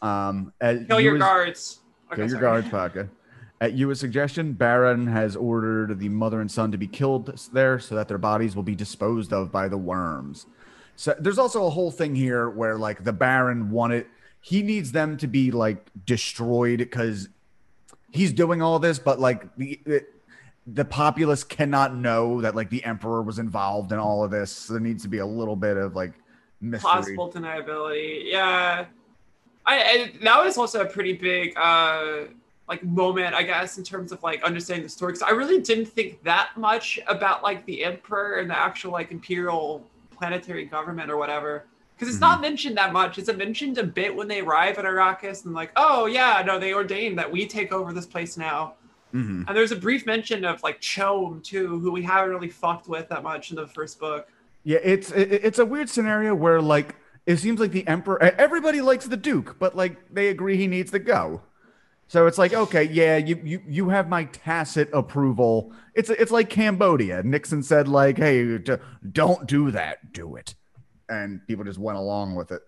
Um, at Kill your guards. Okay, Kill your sorry. guards, Paka. At Yueh's suggestion, Baron has ordered the mother and son to be killed there so that their bodies will be disposed of by the worms. So there's also a whole thing here where like the Baron wanted he needs them to be like destroyed because he's doing all this, but like the the, populace cannot know that like the Emperor was involved in all of this. So there needs to be a little bit of like mystery. plausible deniability. Yeah, I, I that was also a pretty big uh like moment, I guess, in terms of like understanding the story. Because I really didn't think that much about like the emperor and the actual like imperial planetary government or whatever. Because it's not mentioned that much. It's mentioned a bit when they arrive at Arrakis and like, oh yeah, no, they ordained that we take over this place now. Mhm. And there's a brief mention of like CHOAM too, who we haven't really fucked with that much in the first book. Yeah, it's it, it's a weird scenario where like it seems like the emperor everybody likes the duke, but like they agree he needs to go. So it's like, okay, yeah, you you you have my tacit approval. It's it's like Cambodia. Nixon said like, "Hey, don't do that. Do it." And people just went along with it.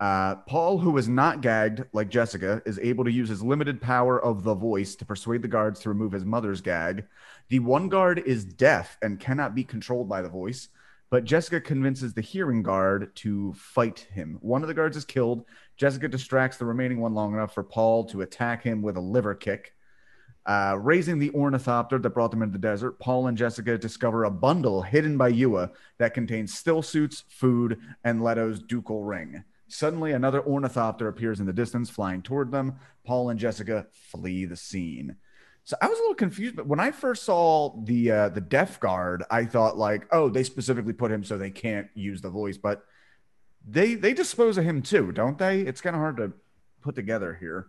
Uh, Paul, who is not gagged like Jessica, is able to use his limited power of the voice to persuade the guards to remove his mother's gag. The one guard is deaf and cannot be controlled by the voice, but Jessica convinces the hearing guard to fight him. One of the guards is killed. Jessica distracts the remaining one long enough for Paul to attack him with a liver kick. Uh, raising the ornithopter that brought them into the desert, Paul and Jessica discover a bundle hidden by Yueh that contains still suits, food, and Leto's ducal ring. Suddenly, another ornithopter appears in the distance, flying toward them. Paul and Jessica flee the scene. So I was a little confused, but when I first saw the uh, the deaf guard, I thought like, oh, they specifically put him so they can't use the voice, but they they dispose of him too, don't they? It's kind of hard to put together here.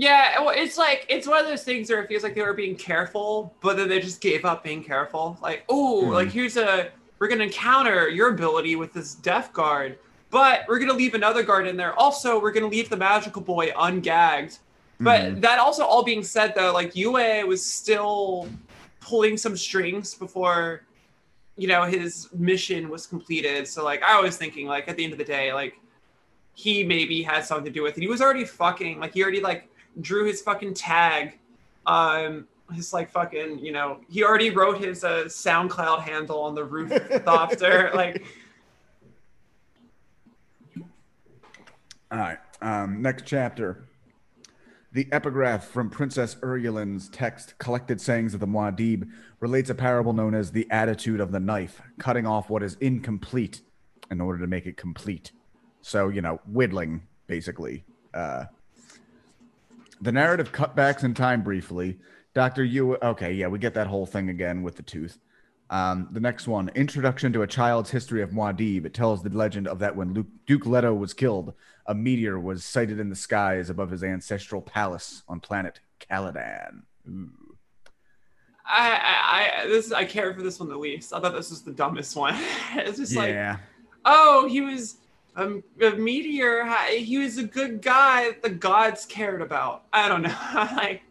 Yeah, well, it's like it's one of those things where it feels like they were being careful, but then they just gave up being careful. Like, oh, Mhm. like here's a we're gonna counter your ability with this deaf guard, but we're gonna leave another guard in there. Also, we're gonna leave the magical boy ungagged. But Mhm. that also all being said, though, like Yueh was still pulling some strings before, you know, his mission was completed. So like I was thinking, like at the end of the day, like he maybe had something to do with it. He was already fucking like he already like drew his fucking tag, um, his like fucking you know he already wrote his uh, SoundCloud handle on the roof (laughs) thopter. like All right. Um, next chapter. The epigraph from Princess Irulan's text, Collected Sayings of the Muad'Dib, relates a parable known as the attitude of the knife, cutting off what is incomplete in order to make it complete. So, you know, whittling, basically. Uh, the narrative cutbacks in time briefly. Dr. Yueh, okay, yeah, we get that whole thing again with the tooth. Um, the next one, Introduction to a Child's History of Muad'Dib. It tells the legend of that when Luke, Duke Leto was killed, a meteor was sighted in the skies above his ancestral palace on planet Caladan. Ooh. I, I, I this I cared for this one the least. I thought this was the dumbest one. (laughs) it's just like, oh, he was a meteor. He was a good guy that the gods cared about. I don't know. (laughs) like,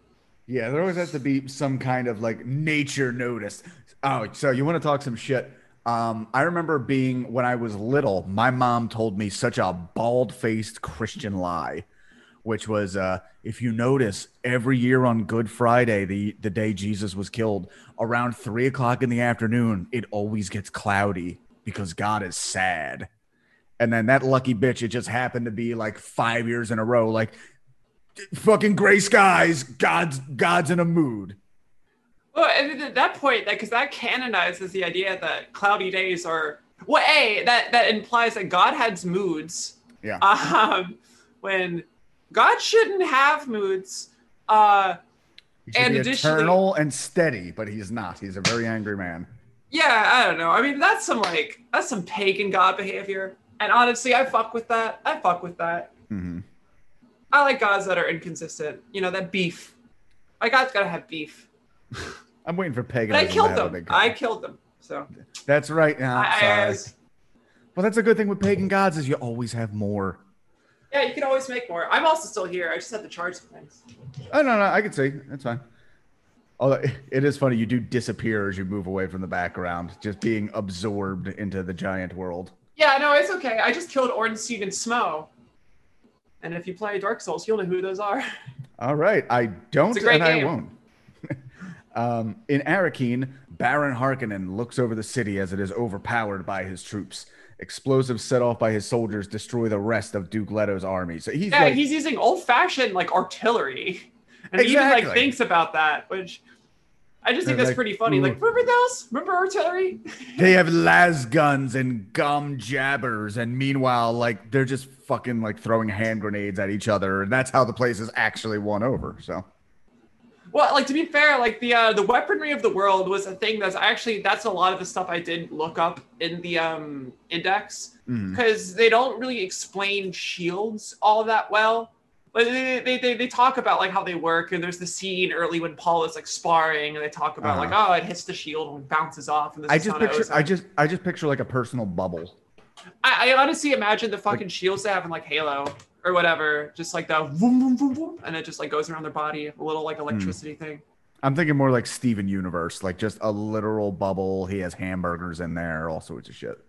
Yeah, there always has to be some kind of like nature notice. Oh, so you want to talk some shit? Um, I remember being when I was little, my mom told me such a bald faced Christian lie, which was uh, if you notice, every year on Good Friday, the, the day Jesus was killed, around three o'clock in the afternoon, it always gets cloudy because God is sad. And then that lucky bitch, it just happened to be like five years in a row, like fucking gray skies, God's God's in a mood. well, and at that point, that because that canonizes the idea that cloudy days are well, a that that implies that God has moods. Yeah. Um, when God shouldn't have moods. Uh, He and be additionally- eternal and steady, but he's not. He's a very angry man. Yeah, I don't know. I mean, that's some like that's some pagan god behavior. And honestly, I fuck with that. I fuck with that. hmm I like gods that are inconsistent. You know, that beef. My god's gotta have beef. I'm waiting for paganism. I killed them. I killed them. So That's right. Yeah, I, sorry. I, well, that's a good thing with pagan gods is you always have more. yeah, you can always make more. I'm also still here. I just have to charge some things. Oh no, no, I can see. That's fine. Although (laughs) it is funny, you do disappear as you move away from the background, just being absorbed into the giant world. Yeah, no, it's okay. I just killed Ornstein and Smough. And if you play Dark Souls, you'll know who those are. All right, I don't, and I game. won't. (laughs) um, in Arakeen, Baron Harkonnen looks over the city as it is overpowered by his troops. Explosives set off by his soldiers destroy the rest of Duke Leto's army. So he's Yeah, like, he's using old-fashioned like artillery, and he even like thinks about that, which I just think that's like, pretty funny. "Ooh." Like, remember those? Remember artillery? (laughs) they have las guns and gom jabbars, and meanwhile, like they're just fucking like throwing hand grenades at each other, and that's how the place is actually won over. So Well, like to be fair, like the uh, the weaponry of the world was a thing that's actually that's a lot of the stuff I did look up in the um index because they don't really explain shields all that well. Like they, they, they, they talk about like how they work, and there's the scene early when Paul is like sparring, and they talk about like uh-huh. oh it hits the shield and bounces off, and this I just picture, I just, I just picture like a personal bubble. I, I honestly imagine the fucking shields they have in like Halo or whatever, just like the boom boom boom boom, and it just like goes around their body, a little like hmm. electricity thing. I'm thinking more like Steven Universe, like just a literal bubble. He has hamburgers in there, all sorts of shit.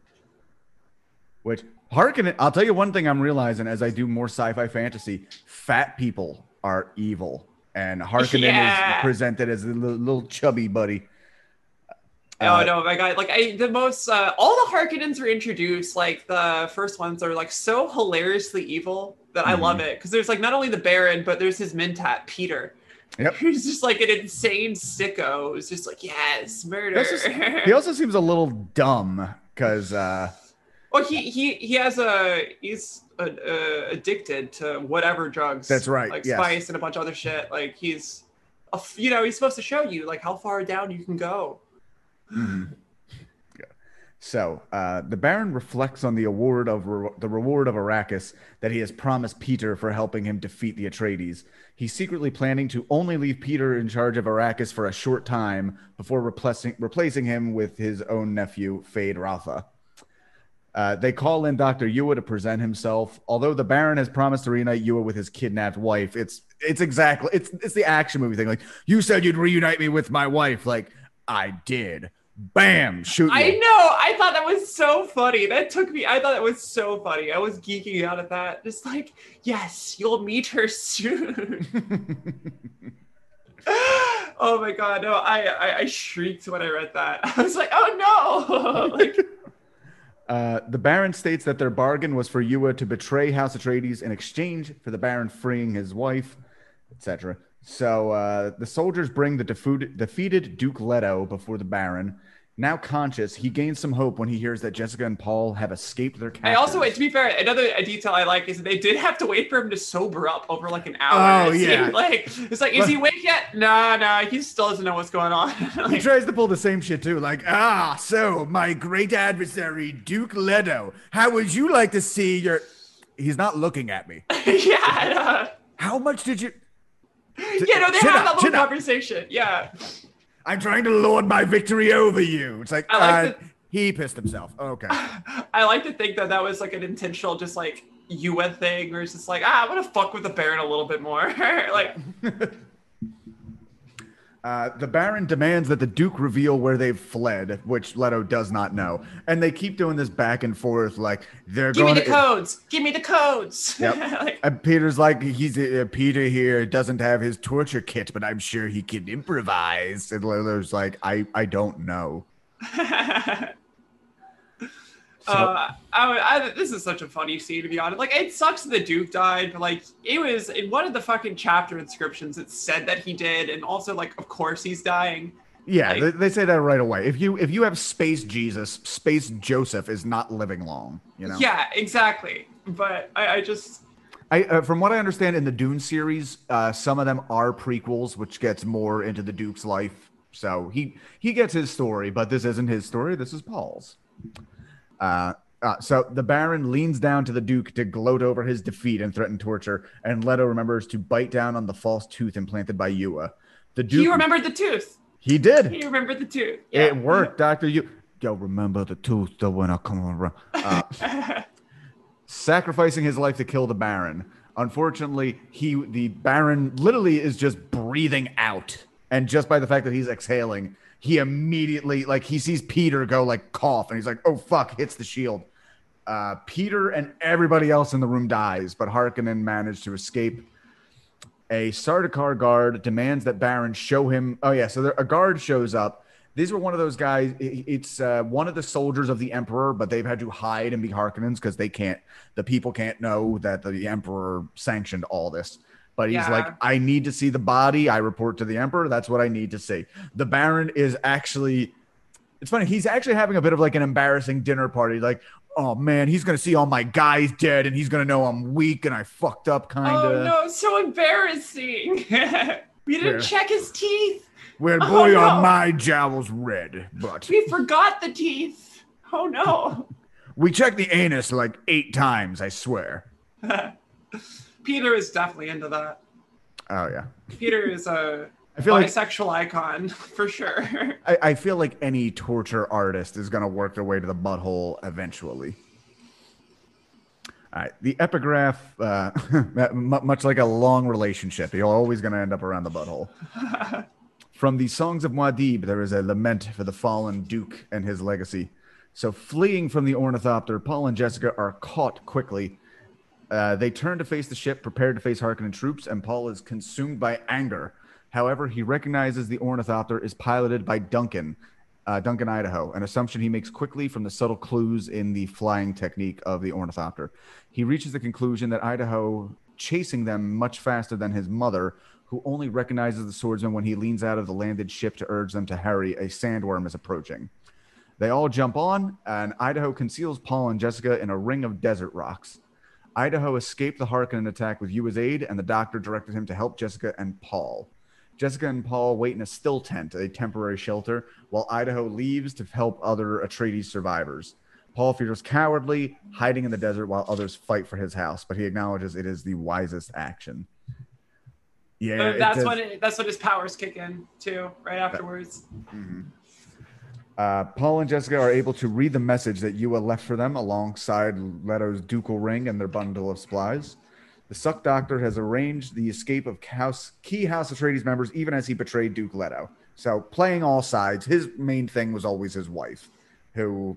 Which Harkonnen, I'll tell you one thing I'm realizing as I do more sci-fi fantasy: fat people are evil, and Harkonnen Yeah. is presented as a little, little chubby buddy. Oh Uh, no, my god! Like I, the most, uh, all the Harkonnens were introduced. Like the first ones are like so hilariously evil that I Mm-hmm. love it because there's like not only the Baron, but there's his Mentat Piter. Yep. (laughs) Who's just like an insane sicko. Who's just like yes, murder. That's just- He also seems a little dumb because uh, well, he he he has a he's uh, uh, addicted to whatever drugs. That's right, Like yes. spice and a bunch of other shit. Like he's, a you know, he's supposed to show you like how far down you can go. Mhm. Yeah. So uh, the Baron reflects on the award of re- the reward of Arrakis that he has promised Piter for helping him defeat the Atreides. He's secretly planning to only leave Piter in charge of Arrakis for a short time before replacing replacing him with his own nephew, Feyd-Rautha. Uh, they call in Dr. Yueh to present himself. Although the Baron has promised to reunite Yueh with his kidnapped wife, it's it's exactly it's it's the action movie thing. Like you said, you'd reunite me with my wife. Like I did. Bam! Shoot I know. I thought that was so funny. That took me. I thought that was so funny. I was geeking out at that. Just like, yes, you'll meet her soon. (laughs) oh my god, no! I, I I shrieked when I read that. (laughs) I was like, oh no! (laughs) like, Uh, the Baron states that their bargain was for Yueh to betray House Atreides in exchange for the Baron freeing his wife, etc. So uh, the soldiers bring the defeated, defeated Duke Leto before the Baron. Now conscious, he gains some hope when he hears that Jessica and Paul have escaped their cage. I also, to be fair, another detail I like is that they did have to wait for him to sober up over like an hour. Oh, It seemed yeah. (laughs) like it's like, is he awake yet? Nah, nah, he still doesn't know what's going on. (laughs) He tries to pull the same shit too, like, ah, so my great adversary, Duke Leto, how would you like to see your. He's not looking at me. (laughs) yeah, How much did you. yeah, no, they have up, that little up. conversation. Yeah. I'm trying to lord my victory over you. It's like, I like uh, he pissed himself. Okay. (sighs) I like to think that that was like an intentional, just like Yueh thing, where it's just like, ah, I'm gonna fuck with the Baron a little bit more. (laughs) like, (laughs) Uh, the Baron demands that the Duke reveal where they've fled, which Leto does not know. And they keep doing this back and forth, like they're give me going the codes. Give me the codes. (laughs) Yep. like, And Piter's like, he's uh, Piter here doesn't have his torture kit, but I'm sure he can improvise. And Leto's like, I, I don't know. (laughs) uh, I, I, this is such a funny scene to be honest. Like, it sucks that the Duke died, but like, it was in one of the fucking chapter inscriptions. It said that he did, and also like, of course he's dying. Yeah, Like- they, they say that right away. If you if you have Space Jesus, Space Joseph is not living long. You know. Yeah, exactly. But I, I just I, uh, from what I understand in the Dune series, uh, some of them are prequels, which gets more into the Duke's life. So he he gets his story, but this isn't his story. This is Paul's. Uh, uh, so the Baron leans down to the Duke to gloat over his defeat and threaten torture, and Leto remembers to bite down on the false tooth implanted by Yueh. The Duke, he remembered the tooth. he did. He remembered the tooth. It worked, Doctor. You yo remember the tooth though when I come around. Uh, (laughs) sacrificing his life to kill the Baron. Unfortunately, he the Baron literally is just breathing out, and just by the fact that he's exhaling, he immediately like he sees Piter go like cough, and he's like, "Oh fuck!" Hits the shield. Uh, Piter and everybody else in the room dies, but Harkonnen managed to escape. A Sardaukar guard demands that Baron show him. Oh yeah, so there, a guard shows up. These were one of those guys. It's uh, one of the soldiers of the Emperor, but they've had to hide and be Harkonnens because they can't. The people can't know that the Emperor sanctioned all this. But he's Yeah. like, I need to see the body. I report to the Emperor. That's what I need to see. The Baron is actually. It's funny. He's actually having a bit of like an embarrassing dinner party. Like, oh man, he's gonna see all my guys dead, and he's gonna know I'm weak and I fucked up, kind of. Oh no, so embarrassing. (laughs) we didn't Yeah. check his teeth. Well, (laughs) Oh, boy, no. are my jowls red, but We forgot the teeth. Oh no. (laughs) we checked the anus like eight times, I swear. Piter is definitely into that. Oh yeah. Piter is a (laughs) I feel like bisexual icon (laughs) for sure. I, I feel like any torture artist is gonna work their way to the butthole eventually. All right, the epigraph, uh, (laughs) much like a long relationship, you're always gonna end up around the butthole. From the Songs of Muad'Dib, there is a lament for the fallen Duke and his legacy. So, fleeing from the Ornithopter, Paul and Jessica are caught quickly. Uh, they turn to face the ship, prepared to face Harkonnen troops, and Paul is consumed by anger. However, he recognizes the Ornithopter is piloted by Duncan, uh, Duncan Idaho, an assumption he makes quickly from the subtle clues in the flying technique of the Ornithopter. He reaches the conclusion that Idaho chasing them much faster than his mother, who only recognizes the swordsman when he leans out of the landed ship to urge them to hurry. A sandworm is approaching. They all jump on, and Idaho conceals Paul and Jessica in a ring of desert rocks. Idaho escaped the Harkonnen attack with Yueh's aid, and the doctor directed him to help Jessica and Paul. Jessica and Paul wait in a still tent, a temporary shelter, while Idaho leaves to help other Atreides survivors. Paul feels cowardly, hiding in the desert while others fight for his house, but he acknowledges it is the wisest action. Yeah, But that's does- when it, that's when his powers kick in too, right afterwards. Mm-hmm. Uh, Paul and Jessica are able to read the message that Yueh left for them alongside Leto's ducal ring and their bundle of supplies. The Suk Doctor has arranged the escape of house, key House Atreides members, even as he betrayed Duke Leto. So, playing all sides, his main thing was always his wife, who,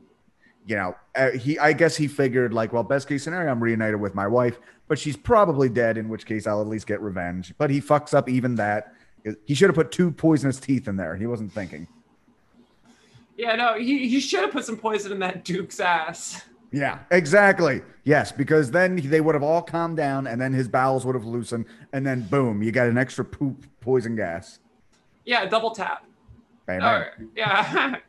you know, uh, he. I guess he figured like, well, best case scenario, I'm reunited with my wife, but she's probably dead. In which case, I'll at least get revenge. But he fucks up even that. He should have put two poisonous teeth in there. He wasn't thinking. Yeah, no, he, he should have put some poison in that Duke's ass. Yeah, exactly. Yes, because then they would have all calmed down, and then his bowels would have loosened, and then boom, you got an extra poop poison gas. Yeah, double tap. Or, yeah. (laughs)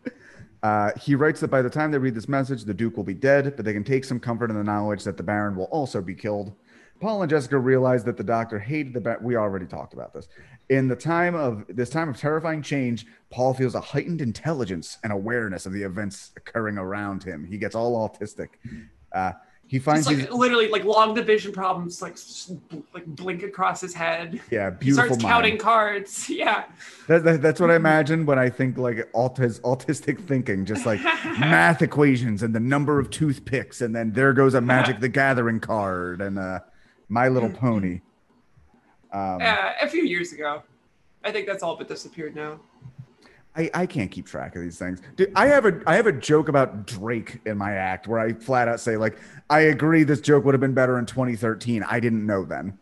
Uh, he writes that by the time they read this message, the Duke will be dead, but they can take some comfort in the knowledge that the Baron will also be killed. Paul and Jessica realize that the Doctor hated the Baron. We already talked about this. In the time of this time of terrifying change, Paul feels a heightened intelligence and awareness of the events occurring around him. He gets all autistic. Uh, He finds like literally like long division problems, like like blink across his head. yeah, He beautiful starts mind. counting cards. (laughs) Yeah. That, that- that's what I imagine when I think like autis, autistic thinking, just like (laughs) math equations and the number of toothpicks, and then there goes a Magic the (laughs) Gathering card and uh, My Little Pony. Um, Yeah, a few years ago. I think that's all but disappeared now. I, I can't keep track of these things. Dude, I have a I have a joke about Drake in my act where I flat out say like I agree this joke would have been better in 2013. I didn't know then.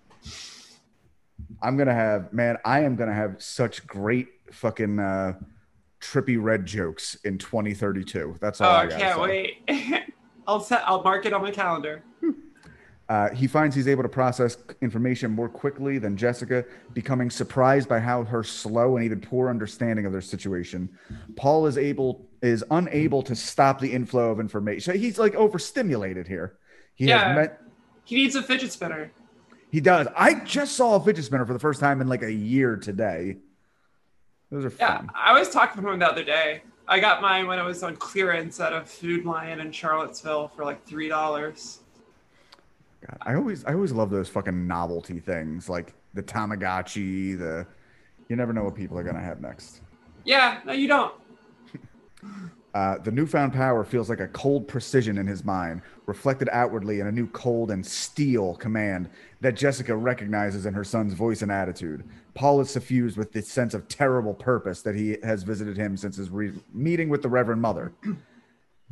I'm gonna have man, I am gonna have such great fucking uh, Trippie Redd jokes in 2032. That's Oh, all I I can't say. wait. (laughs) I'll set. I'll mark it on my calendar. Uh, he finds he's able to process information more quickly than Jessica, becoming surprised by how her slow and even poor understanding of their situation. Paul is able is unable to stop the inflow of information. He's like overstimulated here. He Yeah. has met, He needs a fidget spinner. he does. I just saw a fidget spinner for the first time in like a year today. Those are Yeah, fun. I was talking to him the other day. I got mine when I was on clearance at a Food Lion in Charlottesville for like three dollars. God, I always I always love those fucking novelty things like the Tamagotchi. The you never know what people are gonna have next. Yeah, no, you don't. (laughs) Uh, the newfound power feels like a cold precision in his mind, reflected outwardly in a new cold and steel command that Jessica recognizes in her son's voice and attitude. Paul is suffused with the sense of terrible purpose that he has visited him since his re- meeting with the Reverend Mother. (clears throat)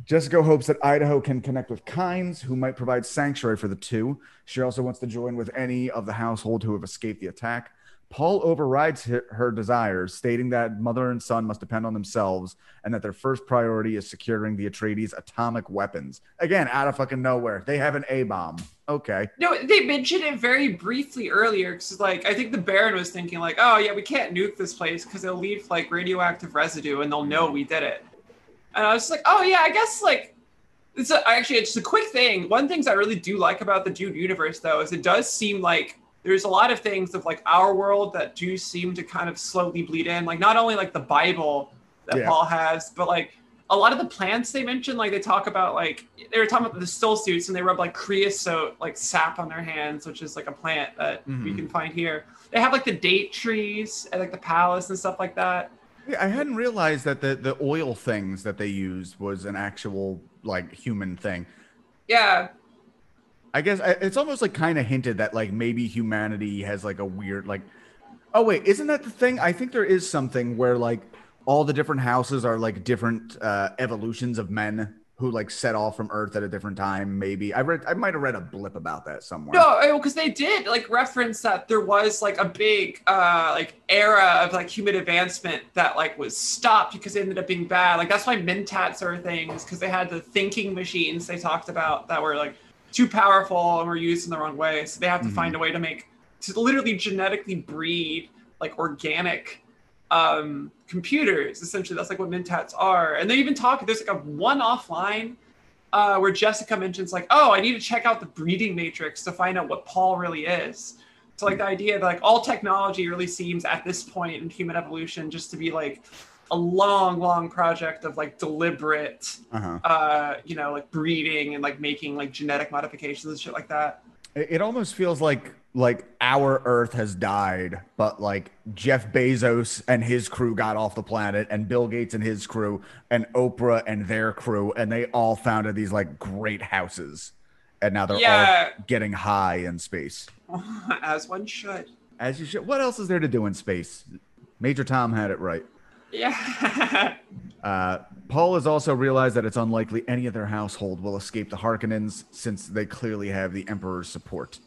Jessica hopes that Idaho can connect with Kynes, who might provide sanctuary for the two. She also wants to join with any of the household who have escaped the attack. Paul overrides her, desires, stating that mother and son must depend on themselves and that their first priority is securing the Atreides' atomic weapons. Again, out of fucking nowhere. They have an A bomb. Okay. No, they mentioned it very briefly earlier because, like, I think the Baron was thinking, like, oh yeah, we can't nuke this place because it'll leave like radioactive residue and they'll know we did it. And I was just like, oh yeah, I guess like it's a, actually it's just a quick thing. One things I really do like about the Dune universe though is it does seem like there's a lot of things of like our world that do seem to kind of slowly bleed in. Like not only like the Bible that Yeah. Paul has, but like a lot of the plants they mentioned, like they talk about like they were talking about the still suits and they rub like creosote like sap on their hands, which is like a plant that we Mhm. can find here. They have like the date trees at like the palace and stuff like that. Yeah, I hadn't realized that the, the oil things that they used was an actual like human thing. Yeah, I guess I- it's almost like kind of hinted that like maybe humanity has like a weird like oh wait isn't that the thing? I think there is something where like all the different houses are like different uh, evolutions of men who like set off from Earth at a different time maybe I read I might have read a blip about that somewhere No, because they did like reference that there was like a big uh like era of like human advancement that like was stopped because it ended up being bad. Like that's why mentats are things because they had the thinking machines they talked about that were like too powerful and were used in the wrong way. So they have to Mhm. find a way to make to literally genetically breed like organic um computers essentially that's like what mentats are and they even talk there's like a one offline uh, where Jessica mentions like, "Oh, I need to check out the breeding matrix to find out what Paul really is." So like the idea that like all technology really seems at this point in human evolution just to be like a long, long project of like deliberate, uh-huh. uh, you know, like breeding and like making like genetic modifications and shit like that. it, it almost feels like like our Earth has died but like Jeff Bezos and his crew got off the planet and Bill Gates and his crew and Oprah and their crew and they all founded these like great houses and now they're Yeah. all getting high in space. (laughs) As one should. As you should. What else is there to do in space? Major Tom had it right. Yeah. (laughs) Uh, Paul has also realized that it's unlikely any of their household will escape the Harkonnens since they clearly have the Emperor's support.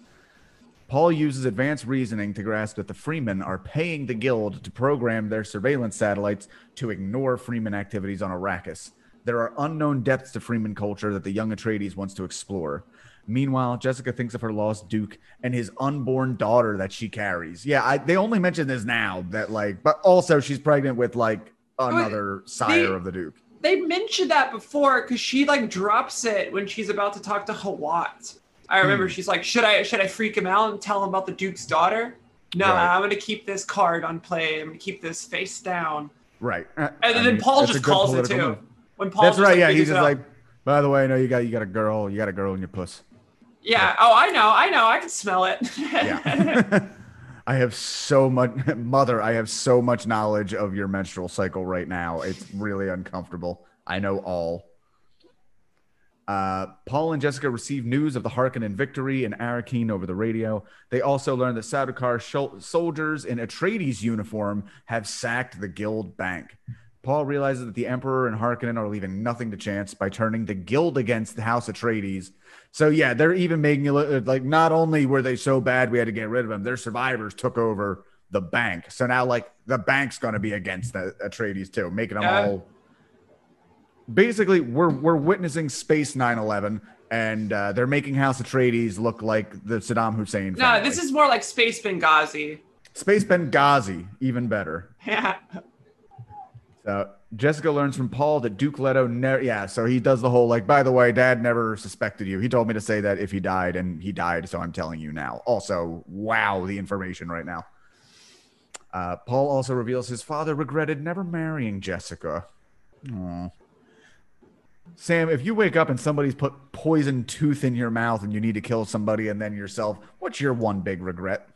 Paul uses advanced reasoning to grasp that the Fremen are paying the Guild to program their surveillance satellites to ignore Fremen activities on Arrakis. There are unknown depths to Fremen culture that the young Atreides wants to explore. Meanwhile, Jessica thinks of her lost Duke and his unborn daughter that she carries. Yeah, I, they only mention this now that like, but also she's pregnant with like another sire of the Duke. they mentioned that before because she like drops it when she's about to talk to Hawat. I remember Hmm. she's like, "Should I should I freak him out and tell him about the Duke's daughter?" No, Right. I'm gonna keep this card on play. I'm gonna keep this face down. Right. Uh, And I then mean, Paul just calls it too. move. When Paul That's just, right. Yeah, he's just out. like, by the way, I know you got you got a girl, you got a girl in your puss. Yeah. Oh, I know. I know. I can smell it. Yeah. (laughs) (laughs) I have so much, mother. I have so much knowledge of your menstrual cycle right now. It's really uncomfortable. I know all. Uh, Paul and Jessica receive news of the Harkonnen victory in Arakeen over the radio. They also learn that Sardaukar shol- soldiers in Atreides uniform have sacked the guild bank. Paul realizes that the Emperor and Harkonnen are leaving nothing to chance by turning the guild against the House Atreides. So yeah, they're even making it look like not only were they so bad we had to get rid of them, their survivors took over the bank. So now like the bank's going to be against the Atreides too, making them Yeah. all basically we're we're witnessing space 9/11 and uh, they're making House Atreides look like the Saddam Hussein. no, this is more like Space Benghazi. Space Benghazi, even better. Yeah. So Jessica learns from Paul that Duke Leto never, yeah. So he does the whole like, by the way, Dad never suspected you. He told me to say that if he died, and he died, so I'm telling you now. Also, wow, the information right now. Uh, Paul also reveals his father regretted never marrying Jessica. Aw. Sam, if you wake up and somebody's put poison tooth in your mouth and you need to kill somebody and then yourself, what's your one big regret?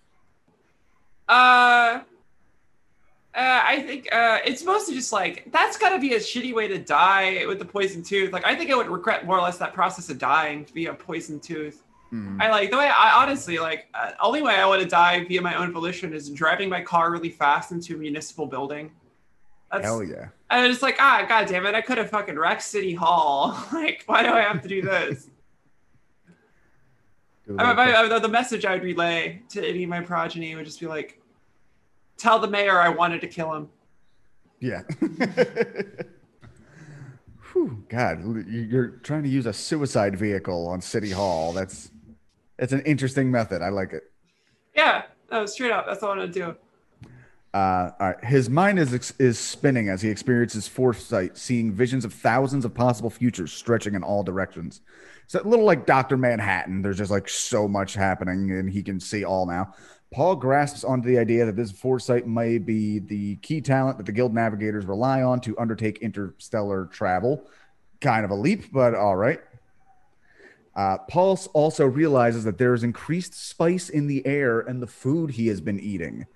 Uh, uh, I think uh, it's mostly just like that's got to be a shitty way to die with the poison tooth. Like, I think I would regret more or less that process of dying via poison tooth. Hmm. I like the way I honestly like. Uh, only way I want to die via my own volition is driving my car really fast into a municipal building. That's, Hell yeah. And it's like, ah, god damn it, I could have fucking wrecked City Hall. (laughs) like, why do I have to do this? I, I, I- the message I would relay to any of my progeny would just be like, tell the mayor I wanted to kill him. Yeah. (laughs) Whew, God, you- you're trying to use a suicide vehicle on City Hall. That's that's an interesting method. I like it. Yeah, no, straight up. That's all I want to do. Uh, all right. His mind is is spinning as he experiences foresight, seeing visions of thousands of possible futures stretching in all directions. So a little like Doctor Manhattan. There's just like so much happening, and he can see all now. Paul grasps onto the idea that this foresight may be the key talent that the guild navigators rely on to undertake interstellar travel. Kind of a leap, but all right. Uh, Paul also realizes that there is increased spice in the air and the food he has been eating.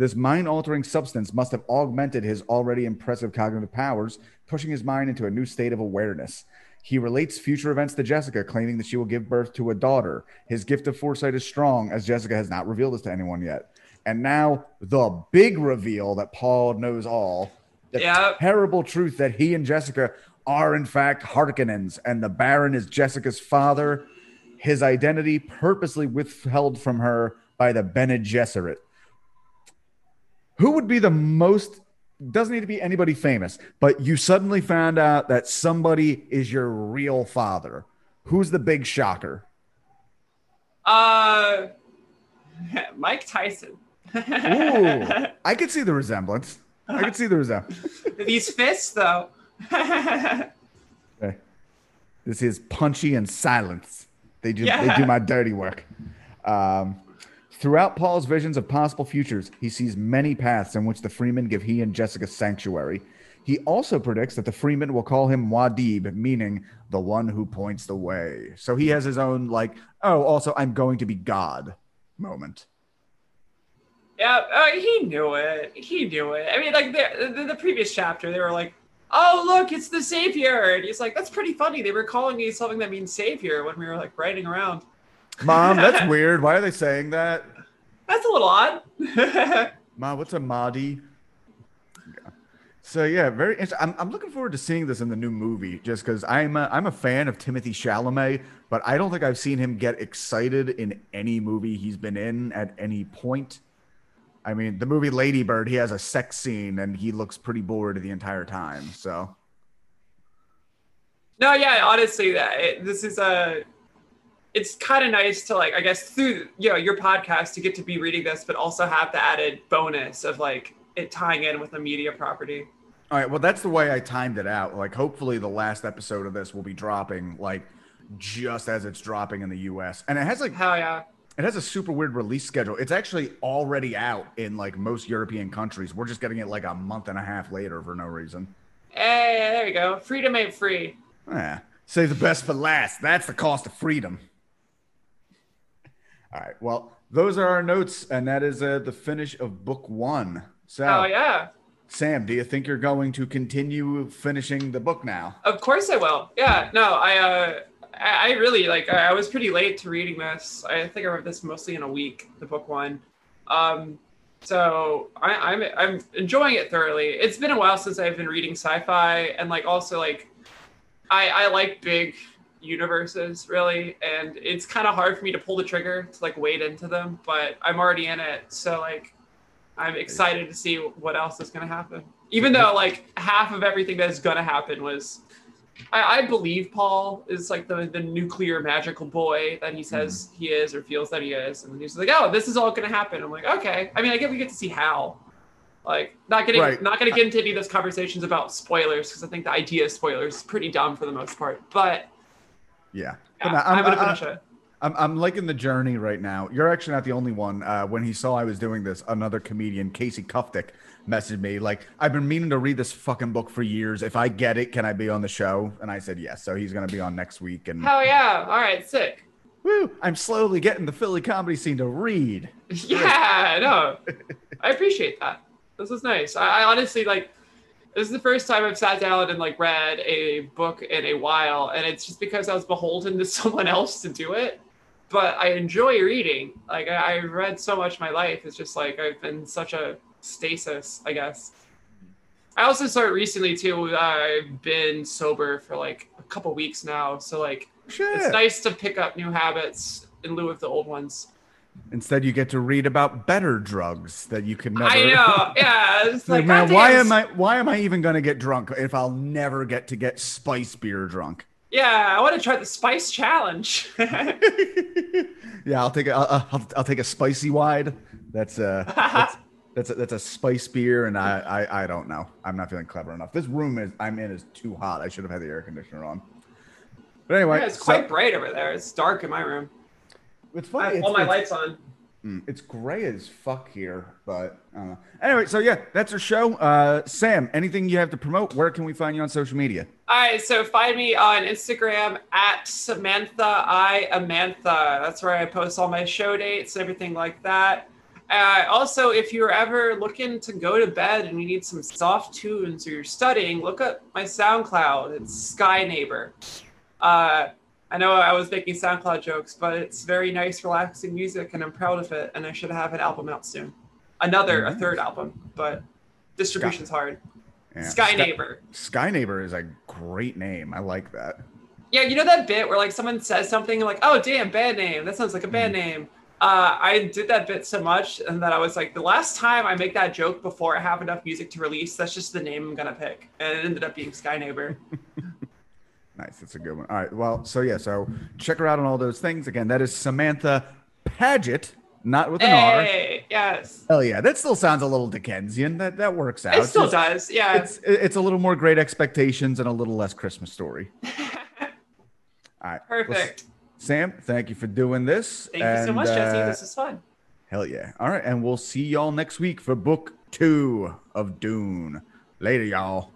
This mind altering substance must have augmented his already impressive cognitive powers, pushing his mind into a new state of awareness. He relates future events to Jessica, claiming that she will give birth to a daughter. His gift of foresight is strong, as Jessica has not revealed this to anyone yet. And now, the big reveal that Paul knows all the Yep. terrible truth that he and Jessica are, in fact, Harkonnens, and the Baron is Jessica's father. His identity purposely withheld from her by the Bene Gesserit. Who would be the most? Doesn't need to be anybody famous, but you suddenly found out that somebody is your real father. Who's the big shocker? Uh, (laughs) Mike Tyson. Ooh, I could see the resemblance. I could see the resemblance. These fists, though. Okay. This is punchy and silence. They do they do my dirty work. Um, throughout Paul's visions of possible futures, he sees many paths in which the Fremen give he and Jessica sanctuary. He also predicts that the Fremen will call him Wadib, meaning the one who points the way. So he has his own like, oh, also I'm going to be God moment. Yeah, uh, he knew it. He knew it. I mean, like the, the the previous chapter, they were like, "Oh, look, it's the savior," and he's like, "That's pretty funny." They were calling me something that means savior when we were like riding around. Mom, that's (laughs) weird. Why are they saying that? That's a little odd. (laughs) Ma, what's a Mahdi? So yeah, very. Interesting. I'm I'm looking forward to seeing this in the new movie, just because I'm a, I'm a fan of Timothée Chalamet, but I don't think I've seen him get excited in any movie he's been in at any point. I mean, the movie Lady Bird, he has a sex scene and he looks pretty bored the entire time. So no, yeah, honestly, that it, this is a. It's kind of nice to like, I guess, through you know your podcast to get to be reading this, but also have the added bonus of like it tying in with a media property. All right. Well, that's the way I timed it out. Like, hopefully, the last episode of this will be dropping like just as it's dropping in the U.S. And it has like Hell yeah. it has a super weird release schedule. It's actually already out in like most European countries. We're just getting it like a month and a half later for no reason. Hey, there you go. Freedom ain't free. Yeah. Save the best for last. That's the cost of freedom. All right. Well, those are our notes, and that is uh, the finish of book one. So, Oh yeah. Sam, do you think you're going to continue finishing the book now? Of course I will. Yeah, no, I uh I really like I I was pretty late to reading this. I think I read this mostly in a week, the book one. Um so I, I'm I'm enjoying it thoroughly. It's been a while since I've been reading sci-fi and like also like I I like big universes really and it's kind of hard for me to pull the trigger to like wade into them, but I'm already in it. So like I'm excited to see what else is going to happen. Even though like half of everything that's going to happen was, I, I believe Paul is like the the nuclear magical boy that he says mm-hmm. he is or feels that he is, and he's like, oh, this is all going to happen. I'm like, okay. I mean, I get we get to see how. Like, not getting Right. not going to get into any of those conversations about spoilers because I think the idea of spoilers is pretty dumb for the most part. But Yeah. yeah, no, I'm, I- finish it. I'm, I'm liking the journey right now. You're actually not the only one. Uh, when he saw I was doing this, another comedian, Casey Kuftick, messaged me like, "I've been meaning to read this fucking book for years. If I get it, can I be on the show?" And I said yes. So he's gonna be on next week. And Hell yeah! All right, sick. woo, I'm slowly getting the Philly comedy scene to read. (laughs) Yeah, no, I appreciate that. This is nice. I, I honestly like. This is the first time I've sat down and like read a book in a while, and it's just because I was beholden to (laughs) someone else to do it. But I enjoy reading. Like I, I've read so much in my life. It's just like I've been such a stasis, I guess. I also started recently too. I've been sober for like a couple weeks now, so like Shit. it's nice to pick up new habits in lieu of the old ones. Instead, you get to read about better drugs that you can never. I know. Yeah. It's (laughs) Like, man, why am I? Why am I even gonna get drunk if I'll never get to get spice beer drunk? Yeah, I want to try the spice challenge. (laughs) yeah, I'll take a, I'll, I'll, I'll take a spicy wide. That's a (laughs) that's that's a, that's a spice beer, and I, I I don't know. I'm not feeling clever enough. This room is I'm in is too hot. I should have had the air conditioner on. But anyway, yeah, it's so- quite bright over there. It's dark in my room. It's I have It's, all my it's- lights on. mm, it's gray as fuck here, but I. Anyway, so yeah, that's our show. Uh, Sam, anything you have to promote? Where can we find you on social media? All right, so find me on Instagram at Samantha I Amantha. That's where I post all my show dates, and everything like that. Uh, also, if you're ever looking to go to bed and you need some soft tunes or you're studying, look up my SoundCloud. It's Sky Neighbor. Uh, I know I was making SoundCloud jokes, but it's very nice, relaxing music, and I'm proud of it. And I should have an album out soon. Another, a third album, but distribution's hard. Yeah, Sky Neighbor. Sky Neighbor is a great name. I like that. Yeah, you know that bit where like someone says something like, oh damn, bad name. That sounds like a bad Mm-hmm. name. Uh, I did that bit so much and that I was like, the last time I make that joke before I have enough music to release, that's just the name I'm gonna pick. And it ended up being Sky Neighbor. (laughs) Nice. That's a good one. All right. Well, so yeah, so check her out on all those things. Again, that is Samantha Padgett, not with an R. hey, yes. Hell yeah. That still sounds a little Dickensian. That that works out. It still Just- does, yeah. It's it's a little more great expectations and a little less Christmas story. (laughs) All right. Well, Perfect. Sam, thank you for doing this. Thank you so and, much, Jesse. uh, This is fun. Hell yeah. All right. And we'll see y'all next week for book two of Dune. Later, y'all.